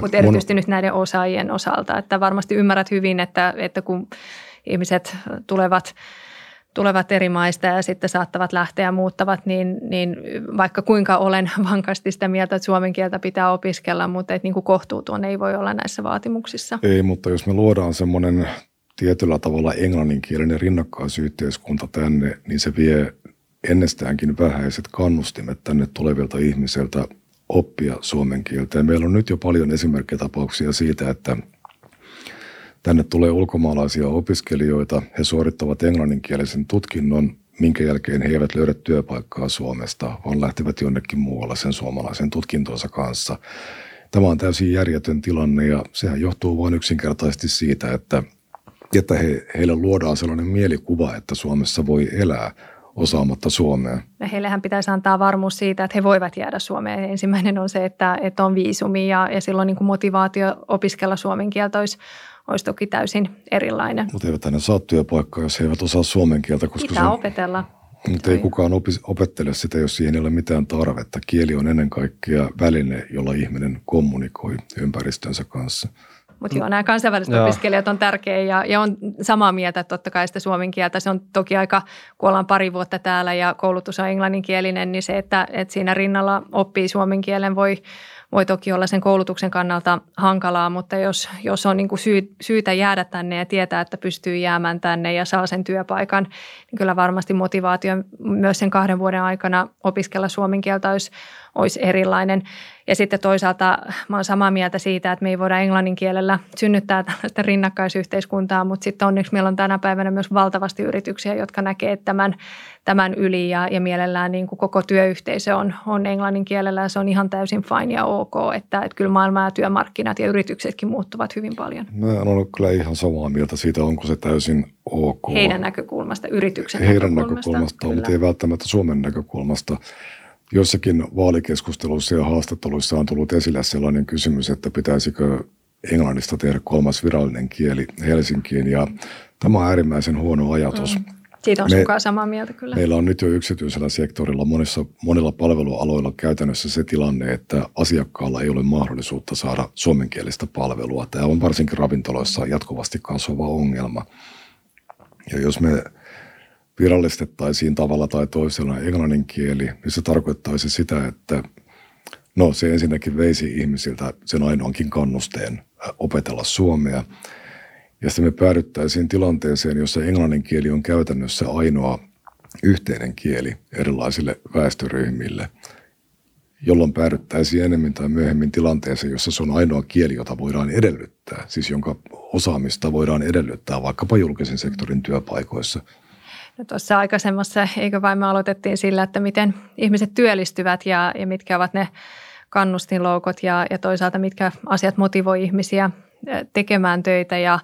Mutta erityisesti nyt näiden osaajien osalta, että varmasti ymmärrät hyvin, että, että kun ihmiset tulevat tulevat eri maista ja sitten saattavat lähteä ja muuttavat, niin, niin vaikka kuinka olen vankasti sitä mieltä, että suomen kieltä pitää opiskella, mutta että niin kuin ei voi olla näissä vaatimuksissa. Ei, mutta jos me luodaan semmoinen tietyllä tavalla englanninkielinen rinnakkaisyhteiskunta tänne, niin se vie ennestäänkin vähäiset kannustimet tänne tulevilta ihmisiltä oppia suomen kieltä. Ja meillä on nyt jo paljon esimerkkitapauksia siitä, että tänne tulee ulkomaalaisia opiskelijoita, he suorittavat englanninkielisen tutkinnon, minkä jälkeen he eivät löydä työpaikkaa Suomesta, vaan lähtevät jonnekin muualla sen suomalaisen tutkintonsa kanssa. Tämä on täysin järjetön tilanne ja sehän johtuu vain yksinkertaisesti siitä, että että he, heille luodaan sellainen mielikuva, että Suomessa voi elää osaamatta suomea. Ja heillehän pitäisi antaa varmuus siitä, että he voivat jäädä Suomeen. Ensimmäinen on se, että, että on viisumi ja, ja silloin niin kuin motivaatio opiskella suomen kieltä olisi, olisi toki täysin erilainen. Mutta eivät ne saa työpaikkaa, jos he eivät osaa suomen kieltä. Koska Pitää se on, opetella. Mutta ei kukaan opi, opettele sitä, jos siihen ei ole mitään tarvetta. Kieli on ennen kaikkea väline, jolla ihminen kommunikoi ympäristönsä kanssa. Mutta joo, nämä kansainväliset joo. opiskelijat on tärkeä ja, ja on samaa mieltä, että totta kai sitä suomen kieltä. Se on toki aika, kun ollaan pari vuotta täällä ja koulutus on englanninkielinen, niin se, että, että siinä rinnalla oppii suomen kielen voi, voi toki olla sen koulutuksen kannalta hankalaa, mutta jos, jos on niin kuin syy, syytä jäädä tänne ja tietää, että pystyy jäämään tänne ja saa sen työpaikan, niin kyllä varmasti motivaatio myös sen kahden vuoden aikana opiskella suomen kieltä olisi, olisi erilainen. Ja sitten toisaalta mä olen samaa mieltä siitä, että me ei voida englannin kielellä synnyttää tällaista rinnakkaisyhteiskuntaa, mutta sitten onneksi meillä on tänä päivänä myös valtavasti yrityksiä, jotka näkee tämän, tämän yli ja, ja mielellään niin kuin koko työyhteisö on, on englannin kielellä ja se on ihan täysin fine ja ok, että, että kyllä maailma ja työmarkkinat ja yrityksetkin muuttuvat hyvin paljon. Mä en ole kyllä ihan samaa mieltä siitä, onko se täysin ok. Heidän näkökulmasta, yrityksen Heidän näkökulmasta, näkökulmasta mutta ei välttämättä Suomen näkökulmasta. Jossakin vaalikeskusteluissa ja haastatteluissa on tullut esille sellainen kysymys, että pitäisikö englannista tehdä kolmas virallinen kieli Helsinkiin. Ja tämä on äärimmäisen huono ajatus. Mm. Siitä on Me, samaa mieltä kyllä. Meillä on nyt jo yksityisellä sektorilla monissa, monilla palvelualoilla käytännössä se tilanne, että asiakkaalla ei ole mahdollisuutta saada suomenkielistä palvelua. Tämä on varsinkin ravintoloissa jatkuvasti kasvava ongelma. Ja jos me virallistettaisiin tavalla tai toisella englannin kieli, niin se tarkoittaisi sitä, että no se ensinnäkin veisi ihmisiltä sen ainoankin kannusteen opetella suomea. Ja sitten me päädyttäisiin tilanteeseen, jossa englannin kieli on käytännössä ainoa yhteinen kieli erilaisille väestöryhmille. jolloin päädyttäisiin enemmän tai myöhemmin tilanteeseen, jossa se on ainoa kieli, jota voidaan edellyttää, siis jonka osaamista voidaan edellyttää vaikkapa julkisen sektorin työpaikoissa. Tuossa aikaisemmassa, eikö vain me aloitettiin sillä, että miten ihmiset työllistyvät ja, ja mitkä ovat ne kannustinloukot ja, ja toisaalta mitkä asiat motivoi ihmisiä tekemään töitä ja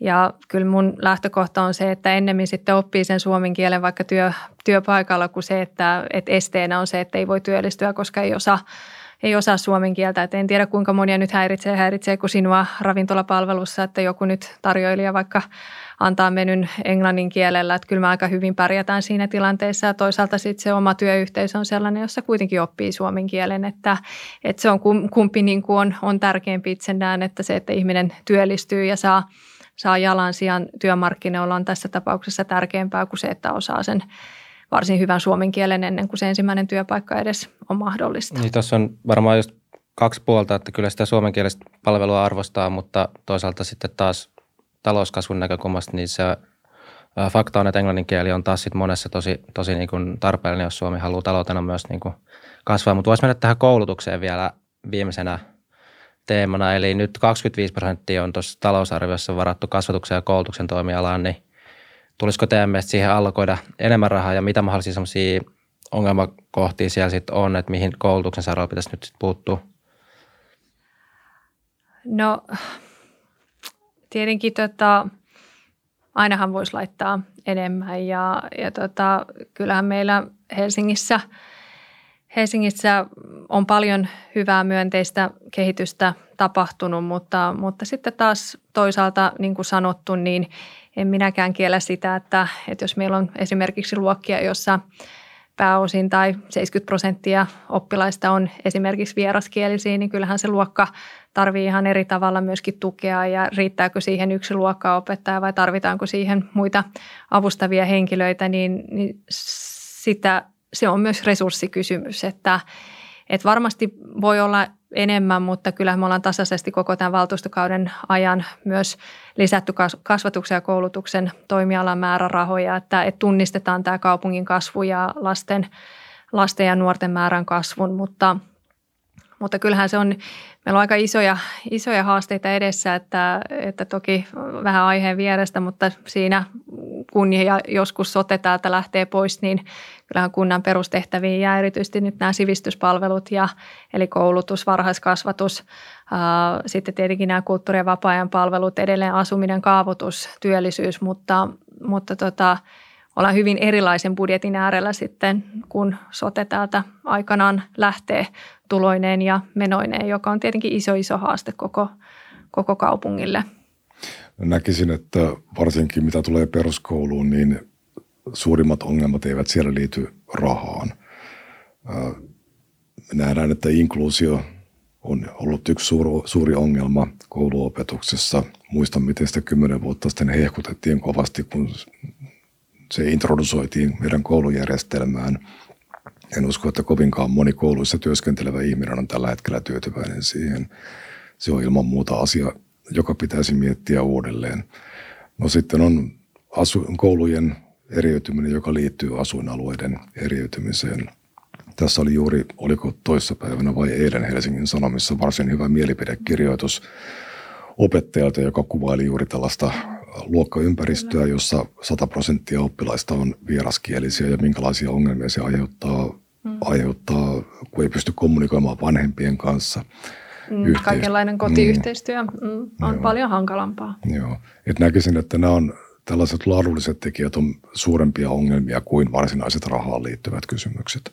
ja kyllä mun lähtökohta on se, että ennemmin sitten oppii sen suomen kielen vaikka työ, työpaikalla kuin se, että, että esteenä on se, että ei voi työllistyä, koska ei osaa, ei osaa suomen kieltä. Et en tiedä kuinka monia nyt häiritsee, häiritsee kuin sinua ravintolapalvelussa, että joku nyt tarjoilija vaikka antaa menyn englannin kielellä. Että kyllä me aika hyvin pärjätään siinä tilanteessa ja toisaalta sitten se oma työyhteisö on sellainen, jossa kuitenkin oppii suomen kielen. Että, että se on kumpi niin kuin on, on tärkeämpi itse näen, että se, että ihminen työllistyy ja saa – saa jalan sijaan työmarkkinoilla on tässä tapauksessa tärkeämpää kuin se, että osaa sen varsin hyvän suomen kielen ennen kuin se ensimmäinen työpaikka edes on mahdollista. Niin tuossa on varmaan just kaksi puolta, että kyllä sitä suomenkielistä palvelua arvostaa, mutta toisaalta sitten taas talouskasvun näkökulmasta niin se fakta on, että englannin kieli on taas sit monessa tosi, tosi niin kuin tarpeellinen, jos Suomi haluaa taloutena myös niin kuin kasvaa. Mutta voisi mennä tähän koulutukseen vielä viimeisenä teemana, eli nyt 25 prosenttia on tuossa talousarviossa varattu kasvatuksen ja koulutuksen toimialaan, niin tulisiko teidän mielestä siihen allokoida enemmän rahaa ja mitä mahdollisia sellaisia ongelmakohtia siellä sitten on, että mihin koulutuksen saralla pitäisi nyt sitten puuttua? No tietenkin tota, ainahan voisi laittaa enemmän ja, ja tota, kyllähän meillä Helsingissä – Helsingissä on paljon hyvää myönteistä kehitystä tapahtunut, mutta, mutta sitten taas toisaalta, niin kuin sanottu, niin en minäkään kiellä sitä, että, että jos meillä on esimerkiksi luokkia, jossa pääosin tai 70 prosenttia oppilaista on esimerkiksi vieraskielisiä, niin kyllähän se luokka tarvii ihan eri tavalla myöskin tukea. Ja riittääkö siihen yksi luokkaopettaja vai tarvitaanko siihen muita avustavia henkilöitä, niin, niin sitä se on myös resurssikysymys, että, että varmasti voi olla enemmän, mutta kyllä me ollaan tasaisesti koko tämän valtuustokauden ajan myös lisätty kasvatuksen ja koulutuksen toimialan määrärahoja, että, että tunnistetaan tämä kaupungin kasvu ja lasten, lasten ja nuorten määrän kasvun, mutta, mutta kyllähän se on, meillä on aika isoja, isoja haasteita edessä, että, että toki vähän aiheen vierestä, mutta siinä kun ja joskus sote täältä lähtee pois, niin kyllähän kunnan perustehtäviin jää erityisesti nyt nämä sivistyspalvelut, ja, eli koulutus, varhaiskasvatus, ää, sitten tietenkin nämä kulttuuri- ja vapaa-ajan palvelut, edelleen asuminen, kaavoitus, työllisyys, mutta, mutta tota, ollaan hyvin erilaisen budjetin äärellä sitten, kun sote täältä aikanaan lähtee tuloineen ja menoineen, joka on tietenkin iso, iso haaste koko, koko kaupungille. Näkisin, että varsinkin mitä tulee peruskouluun, niin suurimmat ongelmat eivät siellä liity rahaan. Me nähdään, että inkluusio on ollut yksi suuri ongelma kouluopetuksessa. Muistan, miten sitä kymmenen vuotta sitten hehkutettiin kovasti, kun se introdusoitiin meidän koulujärjestelmään. En usko, että kovinkaan moni kouluissa työskentelevä ihminen on tällä hetkellä tyytyväinen siihen. Se on ilman muuta asia, joka pitäisi miettiä uudelleen. No sitten on asu- koulujen eriytyminen, joka liittyy asuinalueiden eriytymiseen. Tässä oli juuri, oliko toissapäivänä vai eilen Helsingin Sanomissa varsin hyvä mielipidekirjoitus opettajalta, joka kuvaili juuri tällaista luokkaympäristöä, jossa 100 prosenttia oppilaista on vieraskielisiä ja minkälaisia ongelmia se aiheuttaa, mm. aiheuttaa kun ei pysty kommunikoimaan vanhempien kanssa. Mm, kaikenlainen kotiyhteistyö mm, on Joo. paljon hankalampaa. Joo, Et näkisin, että nämä on tällaiset laadulliset tekijät on suurempia ongelmia kuin varsinaiset rahaan liittyvät kysymykset.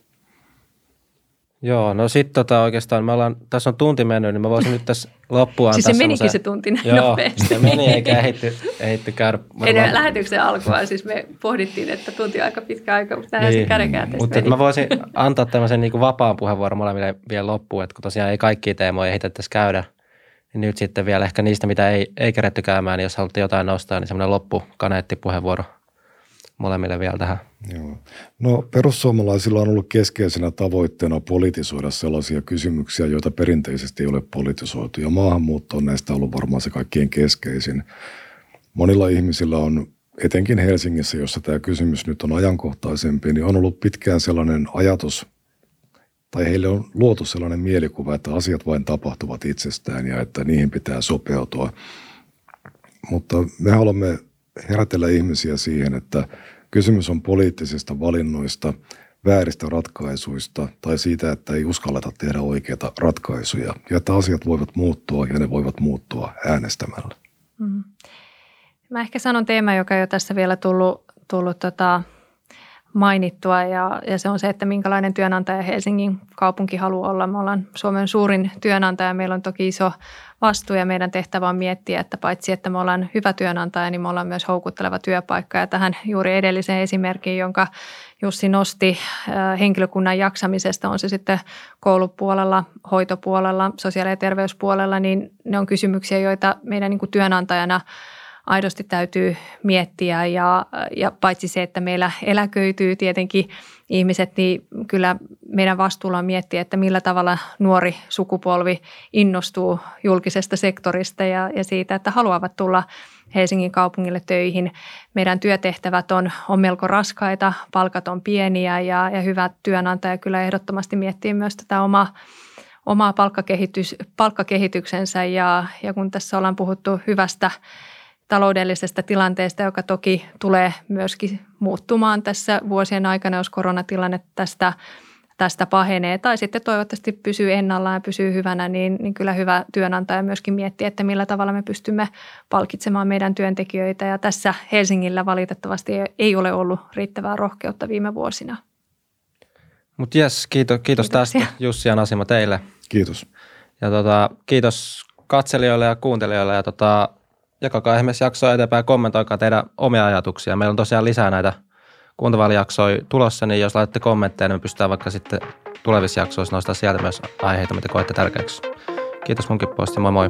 Joo, no sitten tota oikeastaan, me ollaan, tässä on tunti mennyt, niin mä voisin nyt tässä loppuun Siis se menikin se tunti näin Joo, nopeasti. se meni eikä ehitty, ehitty käydä. Ennen lähetyksen alkua siis me pohdittiin, että tunti aika pitkä aika, mutta näin niin, se Mutta mä voisin antaa tämmöisen niin kuin vapaan puheenvuoron molemmille vielä loppuun, että kun tosiaan ei kaikki teemoja ehitettäisi käydä, niin nyt sitten vielä ehkä niistä, mitä ei, ei kerätty käymään, niin jos haluatte jotain nostaa, niin semmoinen loppukaneettipuheenvuoro molemmille vielä tähän. Joo. No perussuomalaisilla on ollut keskeisenä tavoitteena politisoida sellaisia kysymyksiä, joita perinteisesti ei ole politisoitu. Ja maahanmuutto on näistä ollut varmaan se kaikkein keskeisin. Monilla ihmisillä on, etenkin Helsingissä, jossa tämä kysymys nyt on ajankohtaisempi, niin on ollut pitkään sellainen ajatus tai heille on luotu sellainen mielikuva, että asiat vain tapahtuvat itsestään ja että niihin pitää sopeutua. Mutta me haluamme herätellä ihmisiä siihen, että kysymys on poliittisista valinnoista, vääristä ratkaisuista tai siitä, että ei uskalleta tehdä oikeita ratkaisuja ja että asiat voivat muuttua ja ne voivat muuttua äänestämällä. Mm. Mä ehkä sanon teema, joka ei ole tässä vielä tullut, tullut tota, mainittua ja, ja se on se, että minkälainen työnantaja Helsingin kaupunki haluaa olla. Me ollaan Suomen suurin työnantaja, meillä on toki iso vastuu ja meidän tehtävä on miettiä, että paitsi että me ollaan hyvä työnantaja, niin me ollaan myös houkutteleva työpaikka. Ja tähän juuri edelliseen esimerkkiin, jonka Jussi nosti äh, henkilökunnan jaksamisesta, on se sitten koulupuolella, hoitopuolella, sosiaali- ja terveyspuolella, niin ne on kysymyksiä, joita meidän niin kuin työnantajana – aidosti täytyy miettiä ja, ja paitsi se, että meillä eläköityy tietenkin ihmiset, niin kyllä meidän vastuulla on miettiä, että millä tavalla nuori sukupolvi innostuu julkisesta sektorista ja, ja siitä, että haluavat tulla Helsingin kaupungille töihin. Meidän työtehtävät on, on melko raskaita, palkat on pieniä ja, ja hyvä työnantaja kyllä ehdottomasti miettii myös tätä omaa omaa palkkakehitys, palkkakehityksensä ja, ja kun tässä ollaan puhuttu hyvästä taloudellisesta tilanteesta, joka toki tulee myöskin muuttumaan tässä vuosien aikana, jos koronatilanne tästä, tästä pahenee tai sitten toivottavasti pysyy ennallaan ja pysyy hyvänä, niin, niin kyllä hyvä työnantaja myöskin miettii, että millä tavalla me pystymme palkitsemaan meidän työntekijöitä ja tässä Helsingillä valitettavasti ei ole ollut riittävää rohkeutta viime vuosina. Mutta jes, kiitos, kiitos tästä Jussi ja Nasima teille. Kiitos. Ja tota, kiitos katselijoille ja kuuntelijoille ja tota, jakakaa esimerkiksi jaksoa eteenpäin kommentoikaa teidän omia ajatuksia. Meillä on tosiaan lisää näitä kuuntavalijaksoja tulossa, niin jos laitatte kommentteja, niin me pystytään vaikka sitten tulevissa jaksoissa nostaa sieltä myös aiheita, mitä koette tärkeäksi. Kiitos munkin puolesta, moi moi.